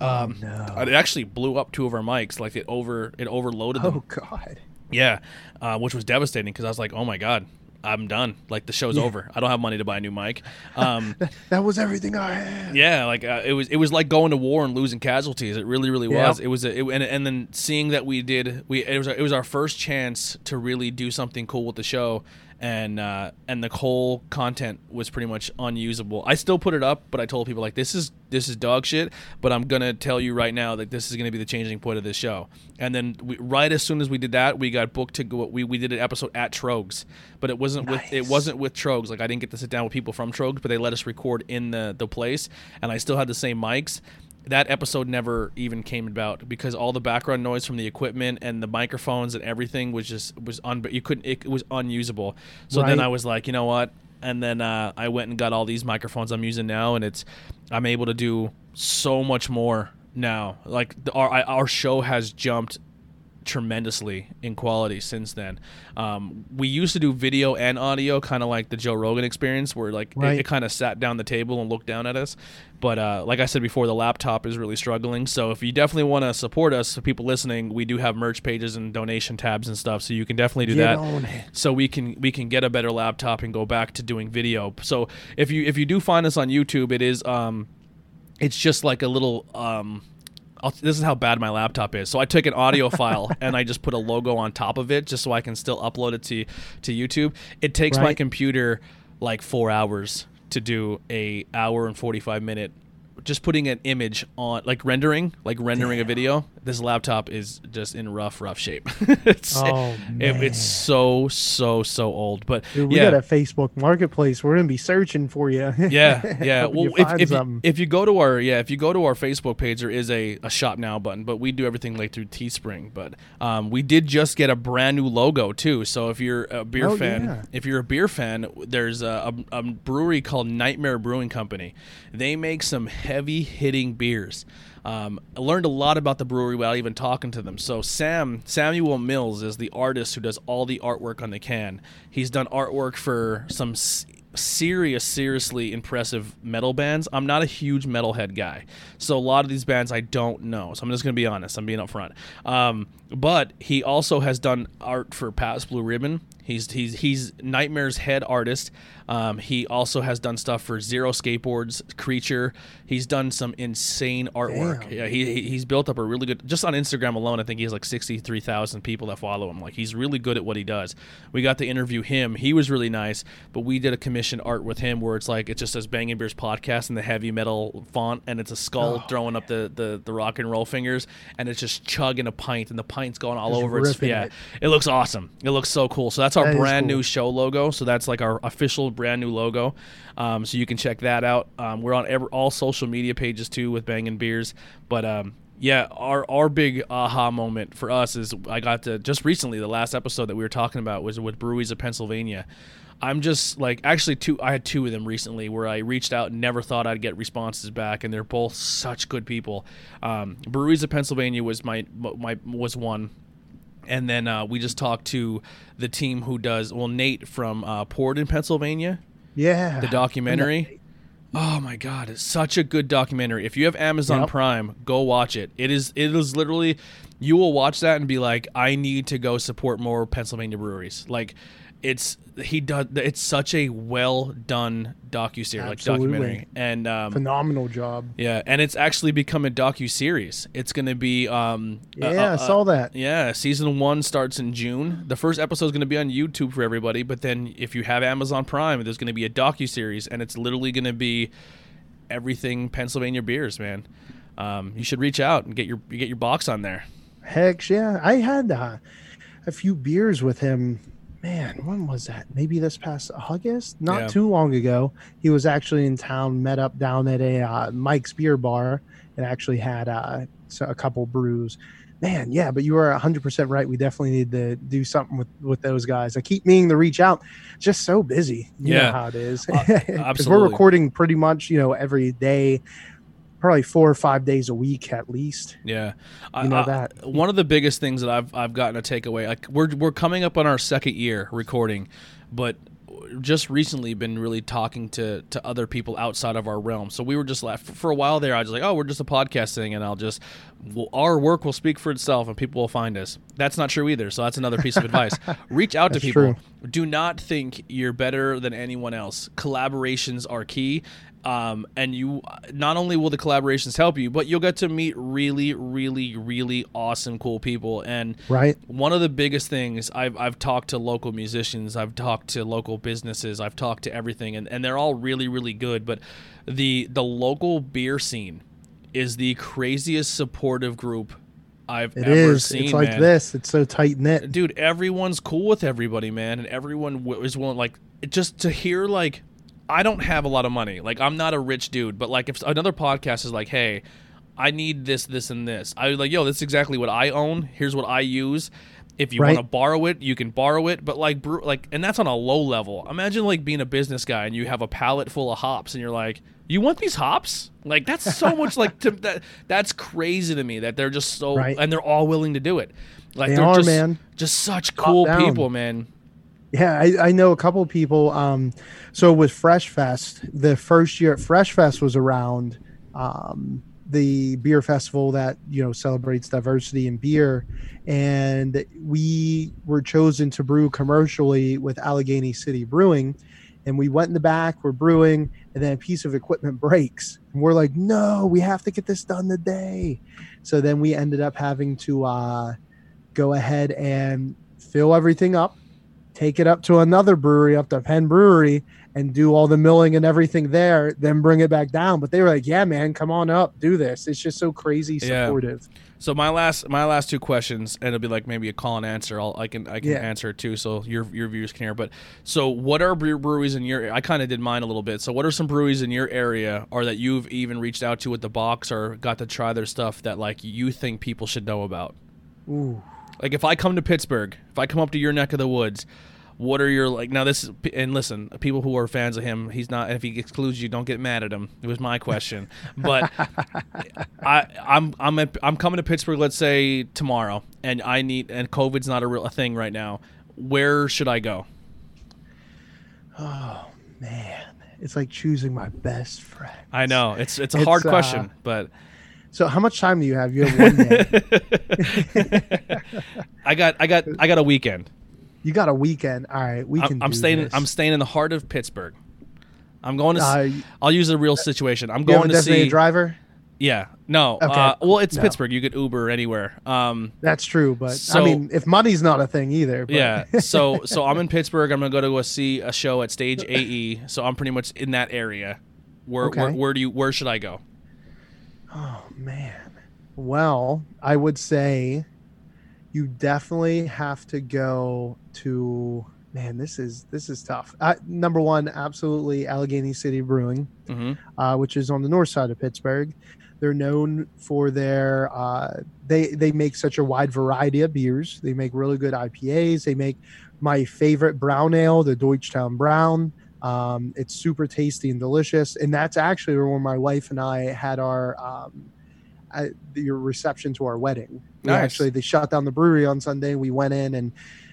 Um, no. It actually blew up two of our mics. Like it over. It overloaded them. Oh God. Yeah, uh, which was devastating because I was like, "Oh my god, I'm done. Like the show's over. I don't have money to buy a new mic." Um, That was everything I had. yeah, like uh, it was. It was like going to war and losing casualties. It really, really Yeah. was. It was. A, it, and and then seeing that we did. We it was. It was our first chance to really do something cool with the show. And uh, and the whole content was pretty much unusable. I still put it up, but I told people like this is this is dog shit. But I'm gonna tell you right now that this is gonna be the changing point of this show. And then we, right as soon as we did that, we got booked to go. We, we did an episode at Tröegs, but it wasn't with it wasn't with Tröegs. Like I didn't get to sit down with people from Tröegs, but they let us record in the the place, and I still had the same mics. That episode never even came about because all the background noise from the equipment and the microphones and everything was just was un you couldn't it, was unusable. So then I was like, you know what? And then uh, I went and got all these microphones I'm using now, and it's I'm able to do so much more now. Like the, our our show has jumped tremendously in quality since then. Um, we used to do video and audio, kind of like the Joe Rogan experience, where like Right. it, it kind of sat down the table and looked down at us. But uh, like I said before, the laptop is really struggling. So if you definitely want to support us, so people listening, we do have merch pages and donation tabs and stuff, so you can definitely do Get that so we can we can get a better laptop and go back to doing video. So if you if you do find us on YouTube, it is um, it's just like a little um. I'll, this is how bad my laptop is. So I took an audio file and I just put a logo on top of it, just so I can still upload it to to YouTube. It takes my computer like four hours to do a hour and forty five minute. Just putting an image on, like rendering, like rendering a video. This laptop is just in rough, rough shape. it's, Oh, it- it's so, so, so old. But Dude, we yeah, got a Facebook Marketplace. We're gonna be searching for you. yeah, yeah. Well, you if, if, you, if you go to our yeah, if you go to our Facebook page, there is a, a shop now button, but we do everything like through Teespring. But um, we did just get a brand new logo too. So if you're a beer Oh, fan, yeah. if you're a beer fan, there's a, a, a brewery called Nightmare Brewing Company. They make some heavy hitting beers. Um, I learned a lot about the brewery without even talking to them. So Sam Samuel Mills is the artist who does all the artwork on the can. He's done artwork for some s- serious, seriously impressive metal bands. I'm not a huge metalhead guy, so a lot of these bands I don't know. So I'm just gonna be honest. I'm being upfront. Um, but he also has done art for Pabst Blue Ribbon. He's he's he's Nightmare's head artist. Um, he also has done stuff for Zero Skateboards, Creature. He's done some insane artwork. Damn. Yeah, he he- he's built up a really good. Just on Instagram alone, I think he has like sixty three thousand people that follow him. Like he's really good at what he does. We got to interview him. He was really nice. But we did a commission art with him where it's like it just says Bangin' Beers podcast in the heavy metal font, and it's a skull Oh, throwing up the, the the rock and roll fingers, and it's just chugging a pint, and the pint's going all Just over. It's yeah, it. it looks awesome. It looks so cool. So that's our That brand cool. new show logo. So that's like our official brand new logo. Um, so you can check that out. Um, we're on every, all social media pages too with Bangin' Beers. But um, yeah, our our big aha moment for us is I got to just recently the last episode that we were talking about was with Breweries of Pennsylvania. I'm just like actually two. I had two of them recently where I reached out and never thought I'd get responses back, and they're both such good people. Um, Breweries of Pennsylvania was my my was one and then uh, we just talked to the team who does well nate from uh, Poured in Pennsylvania. Yeah. the documentary. Oh my god it's such a good documentary. If you have amazon Yep. prime go watch it. It is it is literally you will watch that and be like i need to go support more pennsylvania breweries. Like it's he does it's such a well done docu series like documentary and um, Phenomenal job. yeah, and it's actually become a docu series. It's going to be um Yeah, uh, I saw that. Yeah, season 1 starts in June. The first episode is going to be on YouTube for everybody, but then if you have Amazon Prime, there's going to be a docu series and it's literally going to be everything Pennsylvania beers, man. Um, you should reach out and get your get your box on there. Heck yeah. I had uh, a few beers with him man, when was that? Maybe this past August, not Yeah. too long ago. He was actually in town, met up down at a uh, Mike's Beer Bar, and actually had uh, so- a couple brews. Man, yeah, but you were 100% right. We definitely need to do something with, with those guys. I keep meaning to reach out. Just so busy. You Yeah. know how it is. Uh, 'Cause we're recording pretty much, you know, every day, probably four or five days a week at least. Yeah, I, You know I- that. one of the biggest things that I've I've gotten to take away. Like we're we're coming up on our second year recording, but just recently been really talking to to other people outside of our realm. So we were just left for a while there. I was like, oh, we're just a podcast thing, and I'll just well, our work will speak for itself, and people will find us. That's not true either. So that's another piece of advice. Reach out to people. true. Do not think you're better than anyone else. Collaborations are key. Um, and you not only will the collaborations help you, but you'll get to meet really, really, really awesome, cool people. And Right. one of the biggest things I've, I've talked to local musicians, I've talked to local businesses, I've talked to everything, and, and they're all really, really good. But the the local beer scene is the craziest supportive group I've It ever is. seen. It's like man this. It's so tight knit. dude everyone's cool with everybody man and everyone is willing like just to hear like i don't have a lot of money like i'm not a rich dude but like if another podcast is like hey i need this this and this i was like yo this is exactly what i own here's what i use if you Right. want to borrow it you can borrow it but like brew, like and that's on a low level imagine like being a business guy and you have a pallet full of hops and you're like you want these hops like that's so much like to, that that's crazy to me that they're just so Right. and they're all willing to do it like They are, just, man. just such cool people, man. Yeah, I, I know a couple people. Um, so with Fresh Fest, the first year at Fresh Fest was around um, the beer festival that you know celebrates diversity in beer, and we were chosen to brew commercially with Allegheny City Brewing, and we went in the back, we're brewing, and then a piece of equipment breaks, and we're like, no, we have to get this done today. So then we ended up having to uh, go ahead and fill everything up take it up to another brewery, up to Penn Brewery, and do all the milling and everything there, then bring it back down. But they were like, "Yeah, man, come on up, do this." It's just so crazy Yeah. supportive. So my last my last two questions, and it'll be like maybe a call and answer. I'll, I can I can Yeah. answer it too, so your your viewers can hear. But so what are brew- breweries in your? I kind of did mine a little bit. So what are some breweries in your area, or that you've even reached out to with the box, or got to try their stuff that like you think people should know about? Ooh, Like if I come to Pittsburgh, if I come up to your neck of the woods, what are your like now this is and listen, people who are fans of him, he's not if he excludes you, don't get mad at him. It was my question. But I I'm I'm at, I'm coming to Pittsburgh let's say tomorrow and I need and COVID's not a real a thing right now. Where should I go? Oh man, it's like choosing my best friend. I know. It's it's a It's, hard uh, question, but So, how much time do you have? You have one day. I got I got I got a weekend. you got a weekend. All right, we can. I'm, I'm staying This. I'm staying in the heart of Pittsburgh. I'm going to. Uh, will use a real situation. I'm a going to see. driver. Yeah. No. Okay. Uh, well, it's No. Pittsburgh. You could Uber anywhere. Um. That's true, but So- I mean, if money's not a thing either. But Yeah. So so I'm in Pittsburgh. I'm gonna go to go see a show at Stage AE. So I'm pretty much in that area. Where where, Okay. where do you where should I go? Oh man. Well, I would say you definitely have to go to man, this is this is tough. Uh, number one, absolutely Allegheny City Brewing, hmm uh, which is on the north side of Pittsburgh. They're known for their uh, they they make such a wide variety of beers. They make really good IPAs. They make my favorite brown ale, the Deutschtown Brown. Um, it's super tasty and delicious, and that's actually where my wife and I had our um, I, your reception to our wedding. We actually, they shut down the brewery on Sunday. We went in and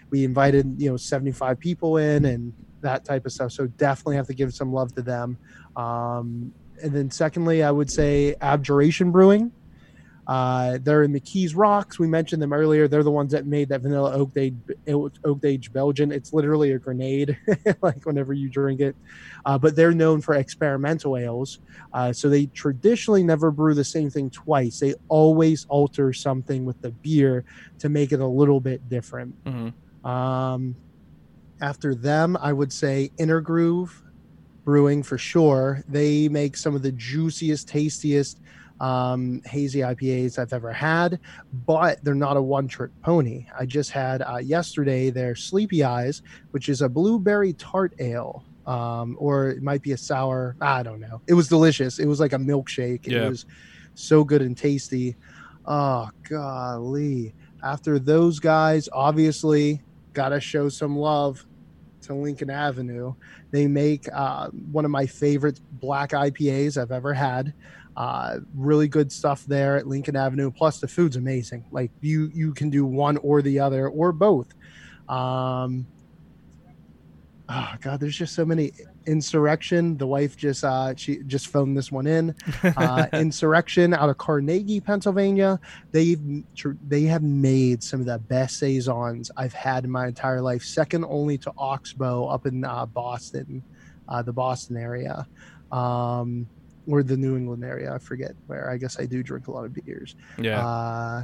we invited you know 75 people in and that type of stuff. So definitely have to give some love to them. Um, and then secondly, I would say Abjuration Brewing. Uh, they're in McKees Rocks. We mentioned them earlier. They're the ones that made that vanilla oak age, oak age Belgian. It's literally a grenade, like whenever you drink it. Uh, but they're known for experimental ales. Uh, so they traditionally never brew the same thing twice. They always alter something with the beer to make it a little bit different. hmm Um, after them, I would say Inner Groove Brewing for sure. They make some of the juiciest, tastiest um, hazy IPAs I've ever had, but they're not a one trick pony. I just had uh, yesterday their Sleepy Eyes, which is a blueberry tart ale. Um, or it might be a sour. I don't know. It was delicious. It was like a milkshake. Yeah. It was so good and tasty. Oh, golly. After those guys, obviously, got to show some love to Lincoln Avenue. They make uh, one of my favorite black IPAs I've ever had. Uh, really good stuff there at Lincoln Avenue. Plus, the food's amazing. Like you, you can do one or the other or both. Um, oh God, there's just so many. Insurrection. The wife just uh, she just phoned this one in. Uh, Insurrection out of Carnegie, Pennsylvania. They've tr- they have made some of the best saisons I've had in my entire life, second only to Oxbow up in uh, Boston, uh, the Boston area, um, or the New England area. I forget where. I guess I do drink a lot of beers. Yeah. Uh,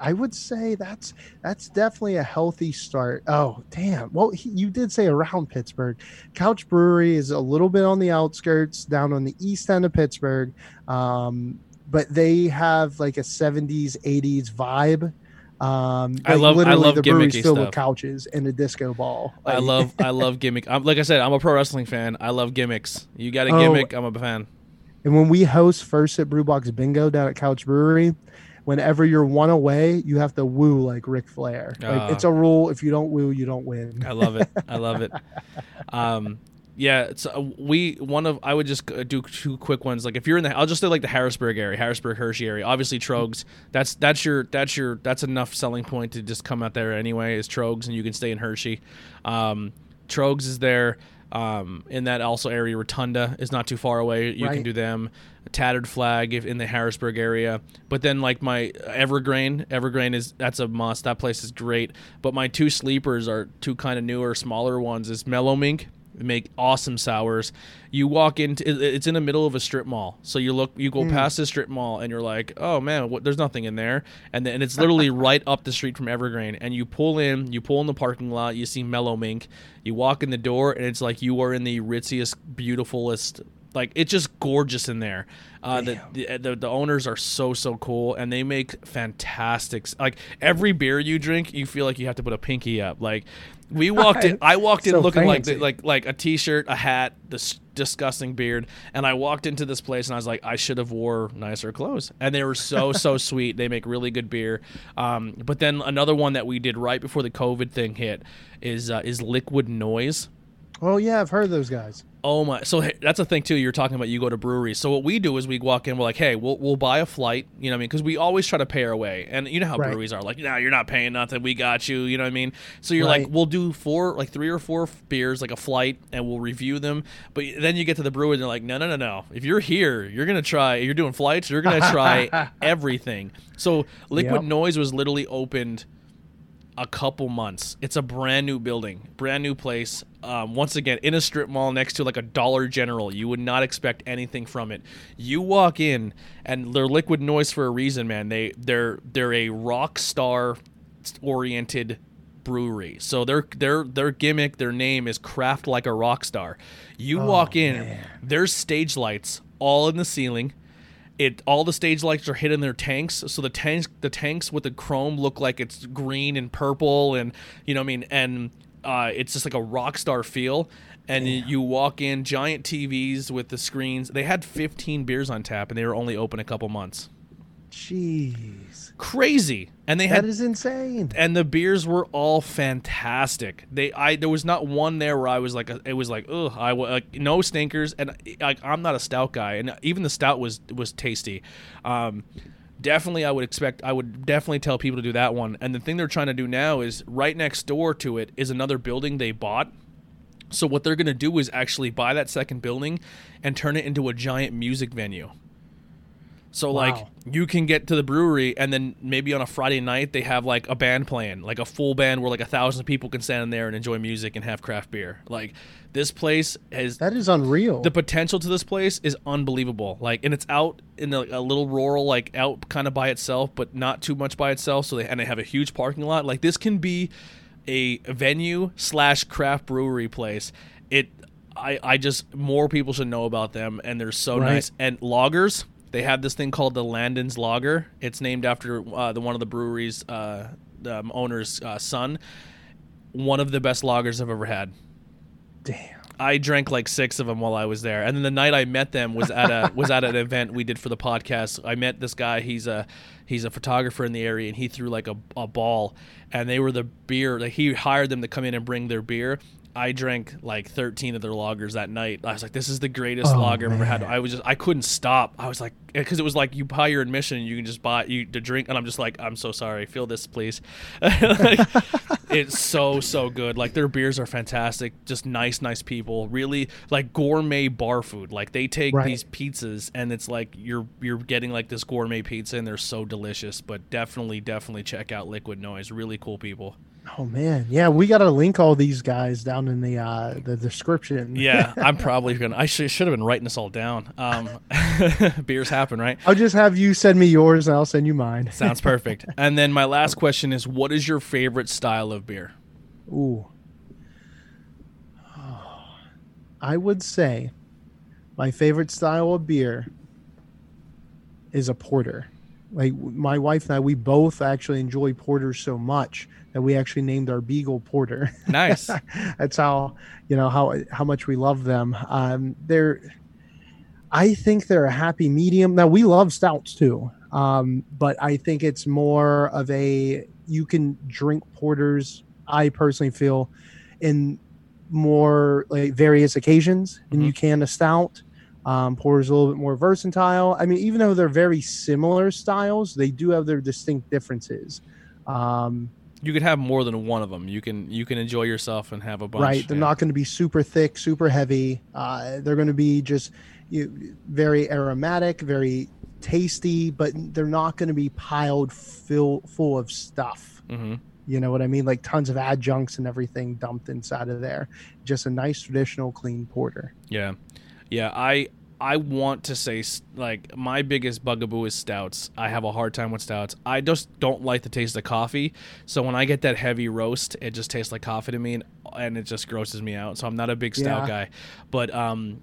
I would say that's that's definitely a healthy start. Oh, damn. Well, he, you did say around Pittsburgh. Couch Brewery is a little bit on the outskirts, down on the east end of Pittsburgh. Um, but they have like a 70s, 80s vibe. Um, I like, love- I literally love the brewery's filled stuff. with couches and a disco ball. I love I love gimmick. I'm, like I said, I'm a pro wrestling fan. I love gimmicks. You got a Oh. gimmick, I'm a fan. And when we host First Sip Brew Box Bingo down at Couch Brewery, whenever you're one away, you have to woo like Ric Flair. Like Ah. it's a rule. If you don't woo, you don't win. I love it. I love it. Um, yeah, it's uh, we one of I would just uh, do two quick ones. Like if you're in the, I'll just do like the Harrisburg area, Harrisburg Hershey area. Obviously Tröegs. That's that's your that's your that's enough selling point to just come out there anyway. Is Tröegs, and you can stay in Hershey. Um, Tröegs is there. Um, in that also area, Rotunda is not too far away. You can do them. A Tattered Flag if in the Harrisburg area. But then like my Ever Grain, Evergreen is that's a must. That place is great. But my two sleepers are two kind of newer, smaller ones. Is Mellow Mink. Make awesome sours. You walk into it's in the middle of a strip mall. So you look you go past the strip mall and you're like, "Oh man, what, there's nothing in there." And then and it's literally right up the street from Ever Grain and you pull in, you pull in the parking lot, you see Mellow Mink. You walk in the door and it's like you are in the ritziest, beautifulest like it's just gorgeous in there. Uh, the, the the the owners are so so cool, and they make fantastic. Like every beer you drink, you feel like you have to put a pinky up. Like we walked in, I walked in So looking like fancy. like like a t-shirt, a hat, this disgusting beard, and I walked into this place and I was like, I should have wore nicer clothes. And they were so so sweet. They make really good beer. Um, but then another one that we did right before the COVID thing hit is uh, is Liquid Noise. Oh yeah, I've heard those guys. Oh my! So hey, that's a thing too. You're talking about you go to breweries. So what we do is we walk in. We're like, hey, we'll we'll buy a flight. You know what I mean? Because we always try to pay our way. And you know how Right. breweries are. Like, no, you're not paying nothing. We got you. You know what I mean? So you're like, we'll do four, like three or four beers, like a flight, and we'll review them. But then you get to the brewery, and they're like, no, no, no, no. If you're here, you're gonna try. You're doing flights. You're gonna try everything. So Liquid Yep. Noise was literally opened a couple months. It's a brand new building, brand new place. Um, once again, in a strip mall next to like a Dollar General. You would not expect anything from it. You walk in, and they're liquid noise for a reason, man. They they're they're a rock star oriented brewery. So their their their gimmick, their name is craft like a rock star. You walk in, there's stage lights all in the ceiling it all the stage lights are hitting their tanks so the tanks the tanks with the chrome look like it's green and purple and you know what i mean and uh, it's just like a rock star feel. And you- you walk in giant tvs with the screens. They had 15 beers on tap and they were only open a couple months. Jeez, crazy. And they had that is insane. and the beers were all fantastic. They, I, there was not one there where I was like, it was like, ugh, I like no stinkers, and like I'm not a stout guy, and even the stout was was tasty. Um, definitely, I would expect, I would definitely tell people to do that one. And the thing they're trying to do now is right next door to it is another building they bought. So what they're gonna do is actually buy that second building and turn it into a giant music venue. So like you can get to the brewery and then maybe on a Friday night they have like a band playing, like a full band where like a thousand people can stand in there and enjoy music and have craft beer. Like this place has That is unreal. the potential to this place is unbelievable. Like, and it's out in a, a little rural, like out kind of by itself, but not too much by itself. So they and they have a huge parking lot. Like this can be a venue slash craft brewery place. It, I, I just more people should know about them, and they're so Right. nice. And lagers, They have this thing called the Landon's Lager. It's named after uh, the one of the brewery's uh, the um, owner's uh, son. One of the best lagers I've ever had. Damn. I drank like six of them while I was there, and then the night I met them was at a was at an event we did for the podcast. I met this guy. He's a he's a photographer in the area, and he threw like a, a ball, and they were the beer. Like he hired them to come in and bring their beer. I drank like 13 of their lagers that night. I was like, this is the greatest Oh, lager I've ever had. I was just, I couldn't stop. I was like, eh, because it was like you buy your admission you can just buy you to drink, and I'm just like, I'm so sorry. Feel this, please. Like, it's so so good. Like their beers are fantastic. Just nice, nice people. Really like gourmet bar food. Like they take Right. these pizzas and it's like you're you're getting like this gourmet pizza and they're so delicious. But definitely, definitely check out Liquid Noise. Really cool people. Oh man, yeah, we got to link all these guys down in the uh, the description. Yeah, I'm probably gonna. I should should have been writing this all down. Um, beers happen, right? I'll just have you send me yours, and I'll send you mine. Sounds perfect. And then my last question is, what is your favorite style of beer? Ooh. I would say my favorite style of beer is a porter. Like my wife and I, we both actually enjoy porters so much that we actually named our beagle porter. Nice. That's how you know how how much we love them. Um, they're, I think they're a happy medium. Now we love stouts too, um, but I think it's more of a you can drink porters. I personally feel in more like various occasions than you can a stout. Um, porter's a little bit more versatile. I mean, even though they're very similar styles, they do have their distinct differences. Um, you could have more than one of them. You can you can enjoy yourself and have a bunch. right they're yeah. not going to be super thick super heavy uh, they're going to be just you, very aromatic very tasty but they're not going to be piled full full of stuff Mhm. you know what i mean like tons of adjuncts and everything dumped inside of there just a nice traditional clean porter Yeah, yeah. I I want to say like my biggest bugaboo is stouts. I have a hard time with stouts. I just don't like the taste of coffee. So when I get that heavy roast, it just tastes like coffee to me, and, and it just grosses me out. So I'm not a big stout Yeah. guy. But um,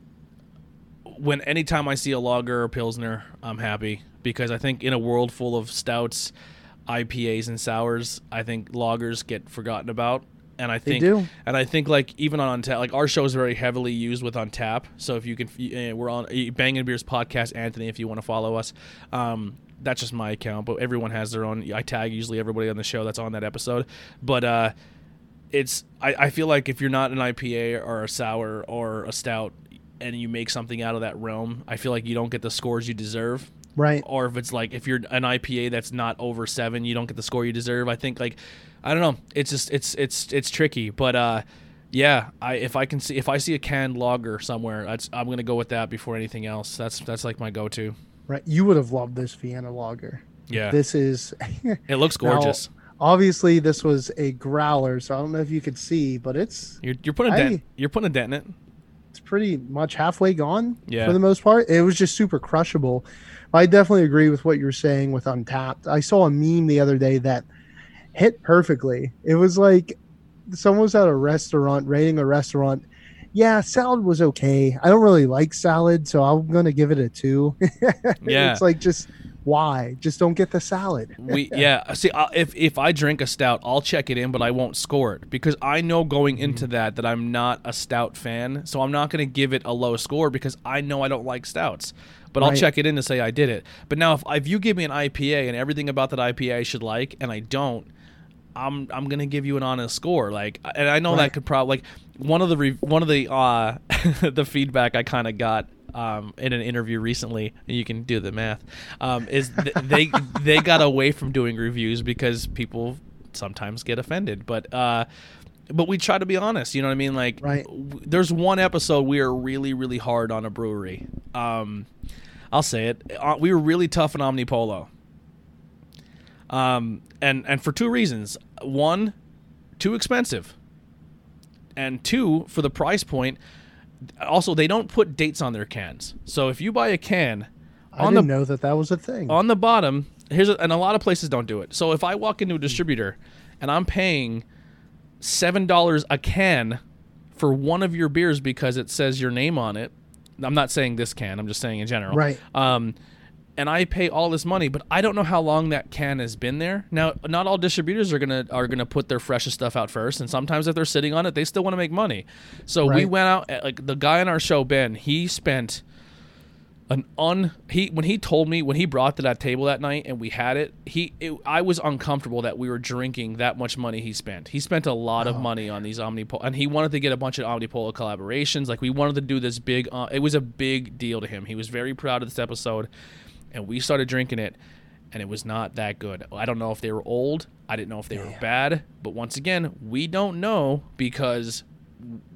when anytime I see a lager or pilsner, I'm happy because I think in a world full of stouts, IPAs and sours, I think lagers get forgotten about. And I think, and I think like even on Untappd, like our show is very heavily used with Untappd. So if you can, we're on uh, Bangin' Beers podcast, Anthony. If you want to follow us, um, that's just my account. But everyone has their own. I tag usually everybody on the show that's on that episode. But uh, it's I, I feel like if you're not an IPA or a sour or a stout and you make something out of that realm, I feel like you don't get the scores you deserve. right Or if it's like if you're an IPA that's not over seven, you don't get the score you deserve. I think like I don't know. It's just it's it's it's tricky. But uh yeah, I if I can see if I see a canned lager somewhere, that's I'm gonna go with that before anything else. That's that's like my go to. right you would have loved this vienna lager Yeah. this is it looks Now, gorgeous. obviously this was a growler so i don't know if you could see but it's you're you're putting a dent I- you're putting a dent in it. it's pretty much halfway gone Yeah. for the most part. It was just super crushable. I definitely agree with what you're saying with Untappd. I saw a meme the other day that hit perfectly. It was like someone was at a restaurant rating a restaurant. Yeah, salad was okay. I don't really like salad, so I'm gonna give it a two. Yeah. it's like just why? Just don't get the salad. we yeah see uh, if if i drink a stout i'll check it in but i won't score it because i know going into that that i'm not a stout fan so i'm not going to give it a low score because i know i don't like stouts but i'll Right. check it in to say i did it but now if, if you give me an ipa and everything about that ipa i should like and i don't I'm I'm gonna give you an honest score, like, and I know that could probably like one of the re- one of the uh the feedback I kind of got um in an interview recently, and you can do the math, um is th- they they got away from doing reviews because people sometimes get offended, but uh. But we try to be honest, you know what I mean? Like, Right. w- there's one episode we are really, really hard on a brewery. Um, I'll say it. Uh, we were really tough on Omnipollo um, and and for two reasons. One, too expensive, and two, for the price point. Also, they don't put dates on their cans. So if you buy a can, I didn't the know that that was a thing. on the bottom, here's a, and a lot of places don't do it. So if I walk into a distributor and I'm paying seven dollars a can for one of your beers because it says your name on it, I'm not saying this can. I'm just saying in general. Right. Um, and I pay all this money, but I don't know how long that can has been there. Now, not all distributors are gonna are gonna put their freshest stuff out first, and sometimes if they're sitting on it, they still want to make money. So we went out eh, like the guy on our show, Ben. He spent an un he when he told me when he brought to that table that night and we had it he it, i was uncomfortable that we were drinking that much money he spent he spent a lot of money on these Omnipollo and he wanted to get a bunch of Omnipollo collaborations like we wanted to do this big uh, it was a big deal to him he was very proud of this episode and we started drinking it and it was not that good i don't know if they were old i didn't know if they were bad but once again we don't know because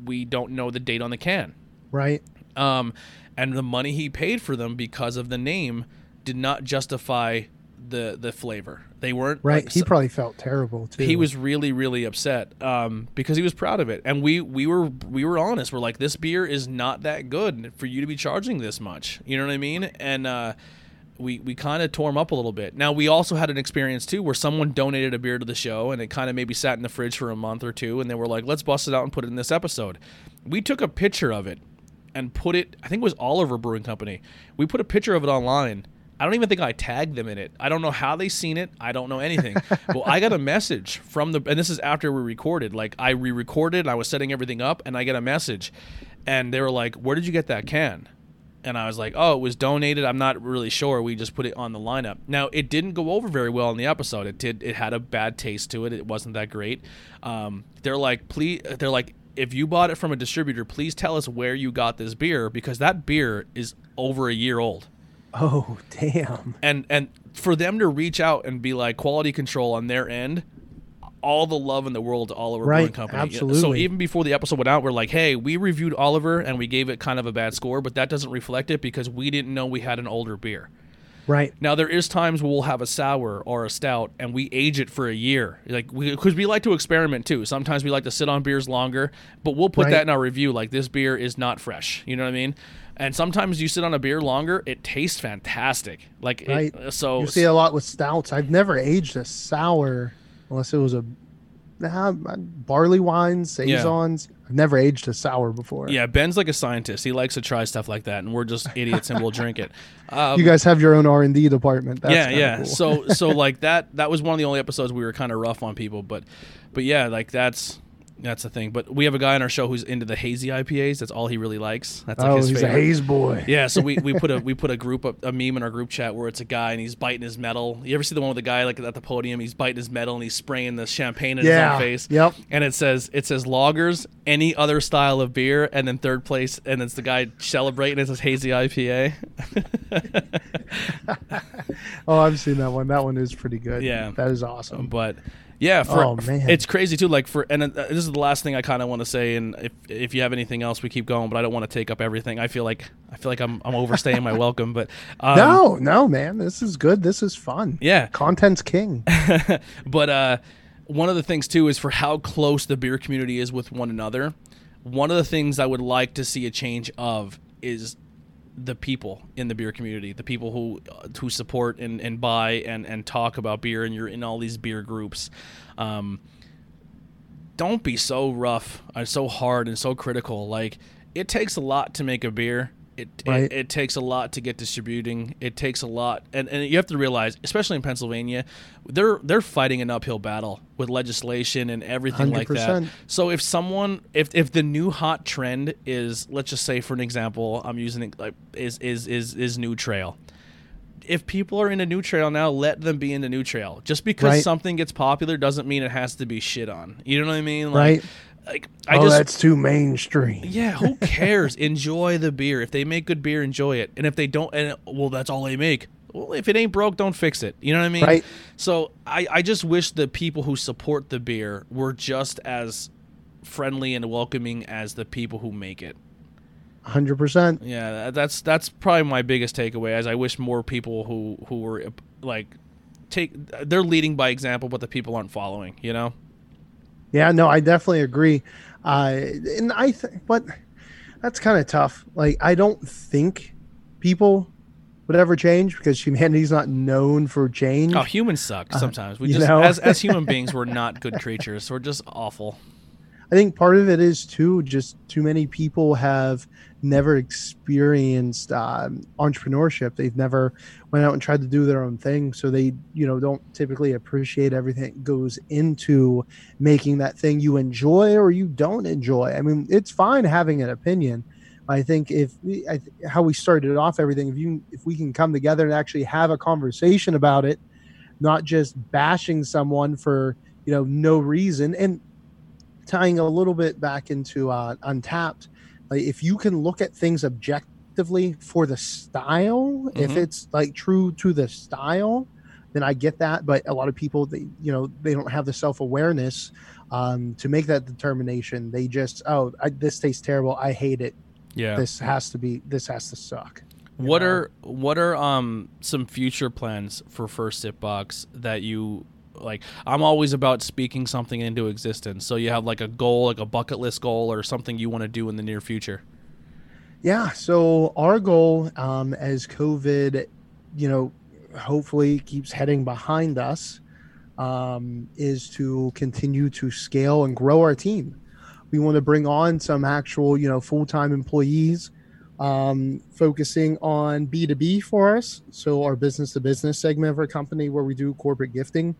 we don't know the date on the can Right. um, and the money he paid for them because of the name did not justify the the flavor. They weren't Right. like, he probably felt terrible too. he was really really upset um, because he was proud of it, and we we were we were honest. We're like, this beer is not that good for you to be charging this much. You know what I mean? And uh, we we kind of tore him up a little bit. Now we also had an experience too where someone donated a beer to the show, and it kind of maybe sat in the fridge for a month or two, and they were like, let's bust it out and put it in this episode. We took a picture of it and put it. I think it was Oliver Brewing Company. We put a picture of it online. I don't even think I tagged them in it. I don't know how they seen it. I don't know anything. well, I got a message from the, and this is after we recorded. Like I re-recorded, I was setting everything up, and I get a message, and they were like, "Where did you get that can?" And I was like, "Oh, it was donated. I'm not really sure. We just put it on the lineup." Now, it didn't go over very well in the episode. It did. It had a bad taste to it. It wasn't that great. Um, they're like, "Please," they're like, "If you bought it from a distributor, please tell us where you got this beer because that beer is over a year old." Oh damn. and and for them to reach out and be like quality control on their end all the love in the world to Oliver Right, Brewing Company. Absolutely. So even before the episode went out, we're like, hey, we reviewed Oliver and we gave it kind of a bad score, but that doesn't reflect it because we didn't know we had an older beer. Right. Now there is times where we'll have a sour or a stout and we age it for a year, like we because we like to experiment too. Sometimes we like to sit on beers longer, but we'll put Right. that in our review. Like this beer is not fresh. You know what I mean? And sometimes you sit on a beer longer, it tastes fantastic. Like it- so You see a lot with stouts. I've never aged a sour unless it was a nah, barley wines, saisons. I've never aged a sour before. Yeah, Ben's like a scientist. He likes to try stuff like that, and we're just idiots and we'll drink it. Um, You guys have your own R and D department. That's yeah, yeah. Cool. So, so like that. That was one of the only episodes we were kind of rough on people, but, but yeah, like that's that's the thing. But we have a guy on our show who's into the hazy IPAs. That's all he really likes. That's like oh, his he's favorite. a haze boy. Yeah, so we, we put a we put a group up a meme in our group chat where it's a guy and he's biting his metal. You ever see the one with the guy like at the podium? He's biting his metal and he's spraying the champagne in Yeah, his own face. yep. And it says it says lagers, any other style of beer, and then third place, and it's the guy celebrating. It says hazy IPA. Oh, I've seen that one. That one is pretty good. Yeah. that is awesome. but yeah, for, Oh, man. it's crazy too. Like for and uh, this is the last thing I kind of want to say. And if if you have anything else, we keep going. But I don't want to take up everything. I feel like I feel like I'm I'm overstaying my welcome. But um, no, no, man, this is good. This is fun. Yeah. content's king. but uh, one of the things too is for how close the beer community is with one another. One of the things I would like to see a change of is the people in the beer community, the people who who support and, and buy and, and talk about beer, and you're in all these beer groups. Um, don't be so rough and so hard and so critical. Like it takes a lot to make a beer. It, Right. it, it takes a lot to get distributing. It takes a lot, and, and you have to realize, especially in Pennsylvania, they're they're fighting an uphill battle with legislation and everything like that. So if someone, if if the new hot trend is, let's just say for an example, I'm using it like is is is is new trail. If people are in a new trail now, let them be in the new trail. Just because Right. something gets popular doesn't mean it has to be shit on. You know what I mean? Like, Right. Like I oh, just that's too mainstream. yeah, who cares? enjoy the beer. If they make good beer, enjoy it. And if they don't, and well, that's all they make. Well, if it ain't broke, don't fix it. You know what I mean? Right. So I, I just wish the people who support the beer were just as friendly and welcoming as the people who make it. Hundred percent. Yeah, that's that's probably my biggest takeaway. As I wish more people who who were like take they're leading by example, but the people aren't following. You know? Yeah, no, I definitely agree. Uh, and I think, but that's kind of tough. Like, I don't think people would ever change because humanity's not known for change. Oh, humans suck sometimes. We just know? as as human beings, we're not good creatures. We're just awful. I think part of it is too just too many people have never experienced um, entrepreneurship. They've never went out and tried to do their own thing, so they you know don't typically appreciate everything that goes into making that thing you enjoy or you don't enjoy. I mean, it's fine having an opinion. I think if we, I, how we started off everything, if you if we can come together and actually have a conversation about it, not just bashing someone for you know no reason, and tying a little bit back into uh, Untappd, like if you can look at things objectively for the style, if Mhm. it's like true to the style, then I get that. But a lot of people, they you know they don't have the self awareness um, to make that determination. They just oh I, this tastes terrible. I hate it. Yeah. This has to be. This has to suck. What know? are what are um some future plans for First Sip Box that you like? I'm always about speaking something into existence. So you have like a goal, like a bucket list goal, or something you want to do in the near future. Yeah. So our goal, um, as COVID, you know, hopefully keeps heading behind us, um, is to continue to scale and grow our team. We want to bring on some actual, you know, full time employees, um, focusing on B two B for us. So our business to business segment of our company, where we do corporate gifting.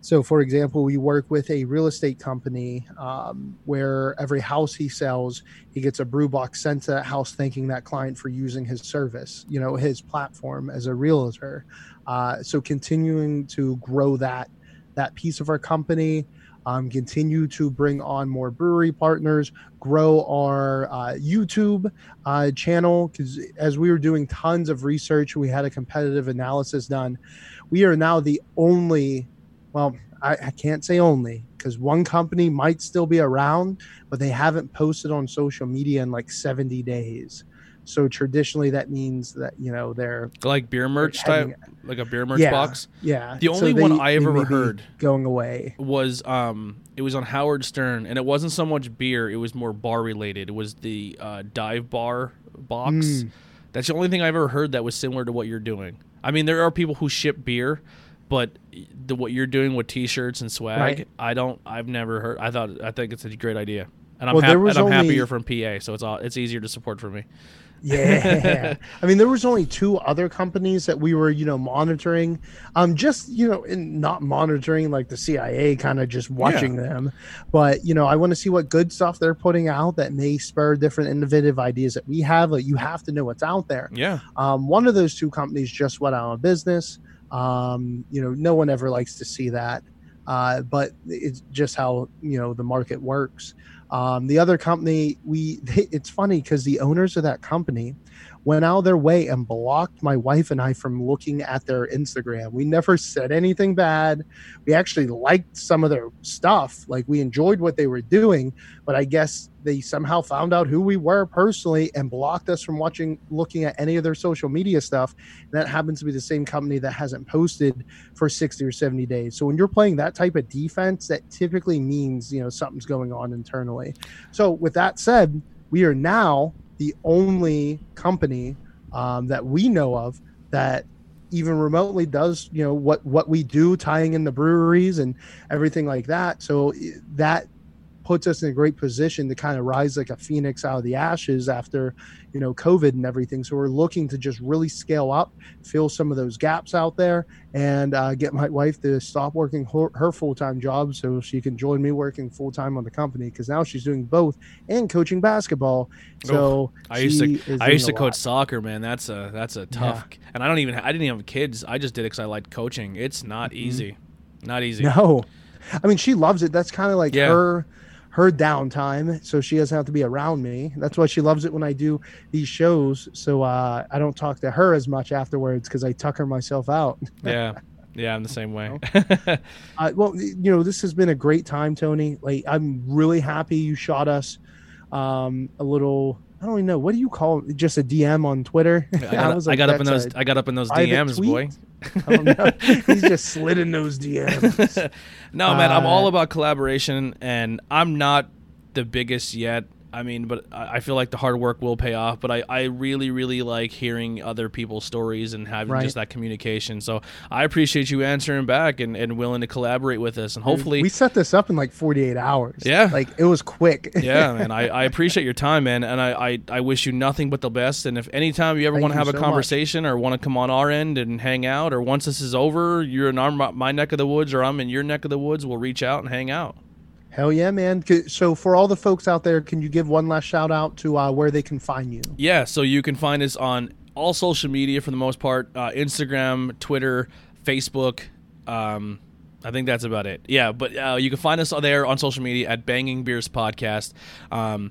So, for example, we work with a real estate company um, where every house he sells, he gets a brew box sent to that house thanking that client for using his service, you know, his platform as a realtor. Uh, so continuing to grow that that piece of our company, um, continue to bring on more brewery partners, grow our uh, YouTube uh, channel because as we were doing tons of research, we had a competitive analysis done. We are now the only, well, I, I can't say only because one company might still be around, but they haven't posted on social media in like 70 days. So traditionally, that means that you know they're Like beer merch type, like a beer merch Yeah. box. yeah. The so only they- one I've ever heard going away. was um it was on Howard Stern and it wasn't so much beer, it was more bar related. It was the uh, dive bar box. Mm. That's the only thing I've ever heard that was similar to what you're doing. I mean, there are people who ship beer, but the what you're doing with t-shirts and swag, Right. I don't I've never heard. I thought I think it's a great idea. And I'm, Well, hap- and I'm happy only- you're from PA, so it's all, it's easier to support for me. Yeah. I mean, there was only two other companies that we were, you know, monitoring. Um, just you know, and not monitoring like the CIA, kind of just watching them. But you know, I want to see what good stuff they're putting out that may spur different innovative ideas that we have. Like you have to know what's out there. Yeah. Um, one of those two companies just went out of business. Um, you know, no one ever likes to see that, uh, but it's just how you know the market works. Um, the other company, we it's funny because the owners of that company went out of their way and blocked my wife and I from looking at their Instagram. We never said anything bad. We actually liked some of their stuff, like we enjoyed what they were doing, but I guess they somehow found out who we were personally and blocked us from watching looking at any of their social media stuff. And that happens to be the same company that hasn't posted for 60 or 70 days. So when you're playing that type of defense, that typically means, you know, something's going on internally. So with that said, we are now the only company um, that we know of that even remotely does you know what what we do tying in the breweries and everything like that. So that puts us in a great position to kind of rise like a phoenix out of the ashes after you know covid and everything so we're looking to just really scale up fill some of those gaps out there and uh, get my wife to stop working her, her full-time job so she can join me working full-time on the company because now she's doing both and coaching basketball so I used to I used to coach lot. soccer, man. That's a that's a tough. And I don't even I didn't even have kids. I just did it because I liked coaching. It's not easy, not easy. Mm-hmm. No, I mean she loves it. That's kind of like Yeah. her her downtime, so she doesn't have to be around me. That's why she loves it when I do these shows. So uh, I don't talk to her as much afterwards because I tucker myself out. Yeah, yeah, I'm the same way. Uh, well, you know, this has been a great time, Tony. Like I'm really happy you shot us um, a little. I don't even know what do you call it? Just a DM on Twitter. I got, was I like, got up in those I got up in those DMs, tweet?" boy. I don't know. He's just slid in those DMs. no, man, I'm all Uh, about collaboration, and I'm not the biggest yet. I mean, but I feel like the hard work will pay off. But I, I really, really like hearing other people's stories and having Right. just that communication. So I appreciate you answering back and, and willing to collaborate with us. And hopefully, we set this up in like 48 hours. Yeah. like it was quick. yeah, man. I, I appreciate your time, man, and I, I, I wish you nothing but the best. And if anytime you ever Thank want to have a so much. conversation or want to come on our end and hang out, or once this is over, you're in our, my neck of the woods or I'm in your neck of the woods, we'll reach out and hang out. Hell yeah, man. So for all the folks out there, can you give one last shout out to uh, where they can find you? Yeah, so you can find us on all social media for the most part uh, Instagram, Twitter, Facebook. Um, I think that's about it. Yeah, but uh, you can find us there on social media at Bangin' Beers Podcast. Um,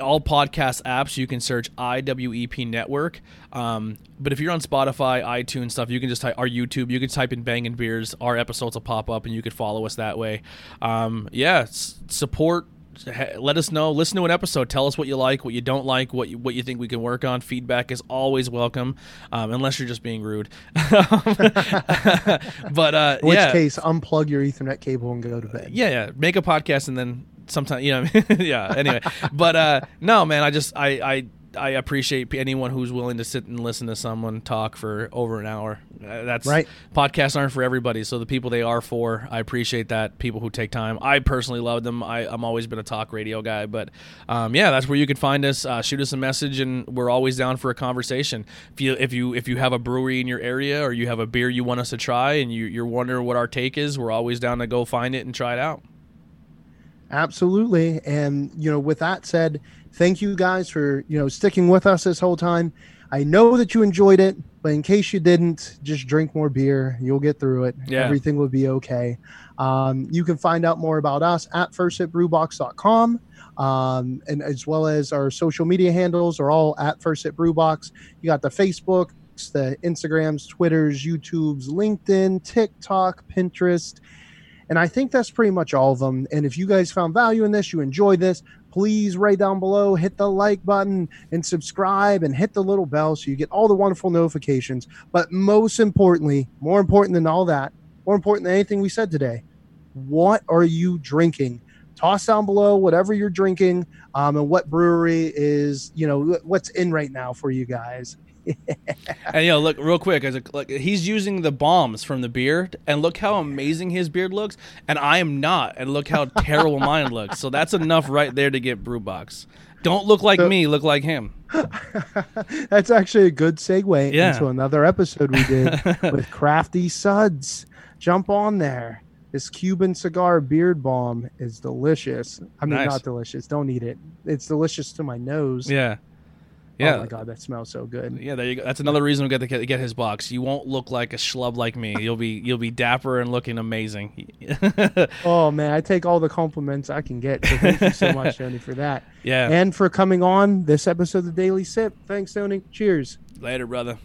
all podcast apps you can search IWEP Network. Um, but if you're on Spotify, iTunes stuff, you can just type our YouTube. You can type in Bangin' Beers. Our episodes will pop up, and you could follow us that way. Um, yeah, s- support let us know. Listen to an episode. Tell us what you like, what you don't like, what you, what you think we can work on. Feedback is always welcome, um, unless you're just being rude. but uh, In which yeah, case, unplug your Ethernet cable and go to bed. yeah, yeah. Make a podcast and then sometime, you know, yeah. Anyway, but uh, no, man. I just I I. I appreciate anyone who's willing to sit and listen to someone talk for over an hour. Uh, that's Right. Podcasts aren't for everybody, so the people they are for, I appreciate that. People who take time, I personally love them. I, I'm always been a talk radio guy, but um, yeah, that's where you can find us. Uh, shoot us a message, and we're always down for a conversation. If you if you if you have a brewery in your area or you have a beer you want us to try, and you, you're wondering what our take is, we're always down to go find it and try it out. Absolutely. And, you know, with that said, thank you guys for, you know, sticking with us this whole time. I know that you enjoyed it, but in case you didn't, just drink more beer. You'll get through it. Yeah. Everything will be okay. Um, you can find out more about us at firstsipbrewbox.com. Um, and as well as our social media handles are all at First Sip Brew Box. You got the Facebook, the Instagrams, Twitters, YouTubes, LinkedIn, TikTok, Pinterest. And I think that's pretty much all of them. And if you guys found value in this, you enjoyed this, please right down below, hit the like button and subscribe and hit the little bell so you get all the wonderful notifications. But most importantly, more important than all that, more important than anything we said today, what are you drinking? Toss down below whatever you're drinking um, and what brewery is, you know, what's in right now for you guys. And you know, look real quick. As a, like, he's using the balms from the beard, and look how amazing his beard looks. And I am not, and look how terrible mine looks. So that's enough right there to get Brewbox. Don't look like So- me. Look like him. That's actually a good segue Yeah. into another episode we did with Crafty Suds. Jump on there. This Cuban cigar beard balm is delicious. I mean, Nice. not delicious. Don't eat it. It's delicious to my nose. Yeah, Oh my god, that smells so good. yeah. There you go. That's another reason we got to get, get his box. You won't look like a schlub like me. You'll be you'll be dapper and looking amazing. Oh man, I take all the compliments I can get. So thank you so much, Tony, for that. yeah. And for coming on this episode of the Daily Sip. Thanks, Tony. Cheers. Later, brother.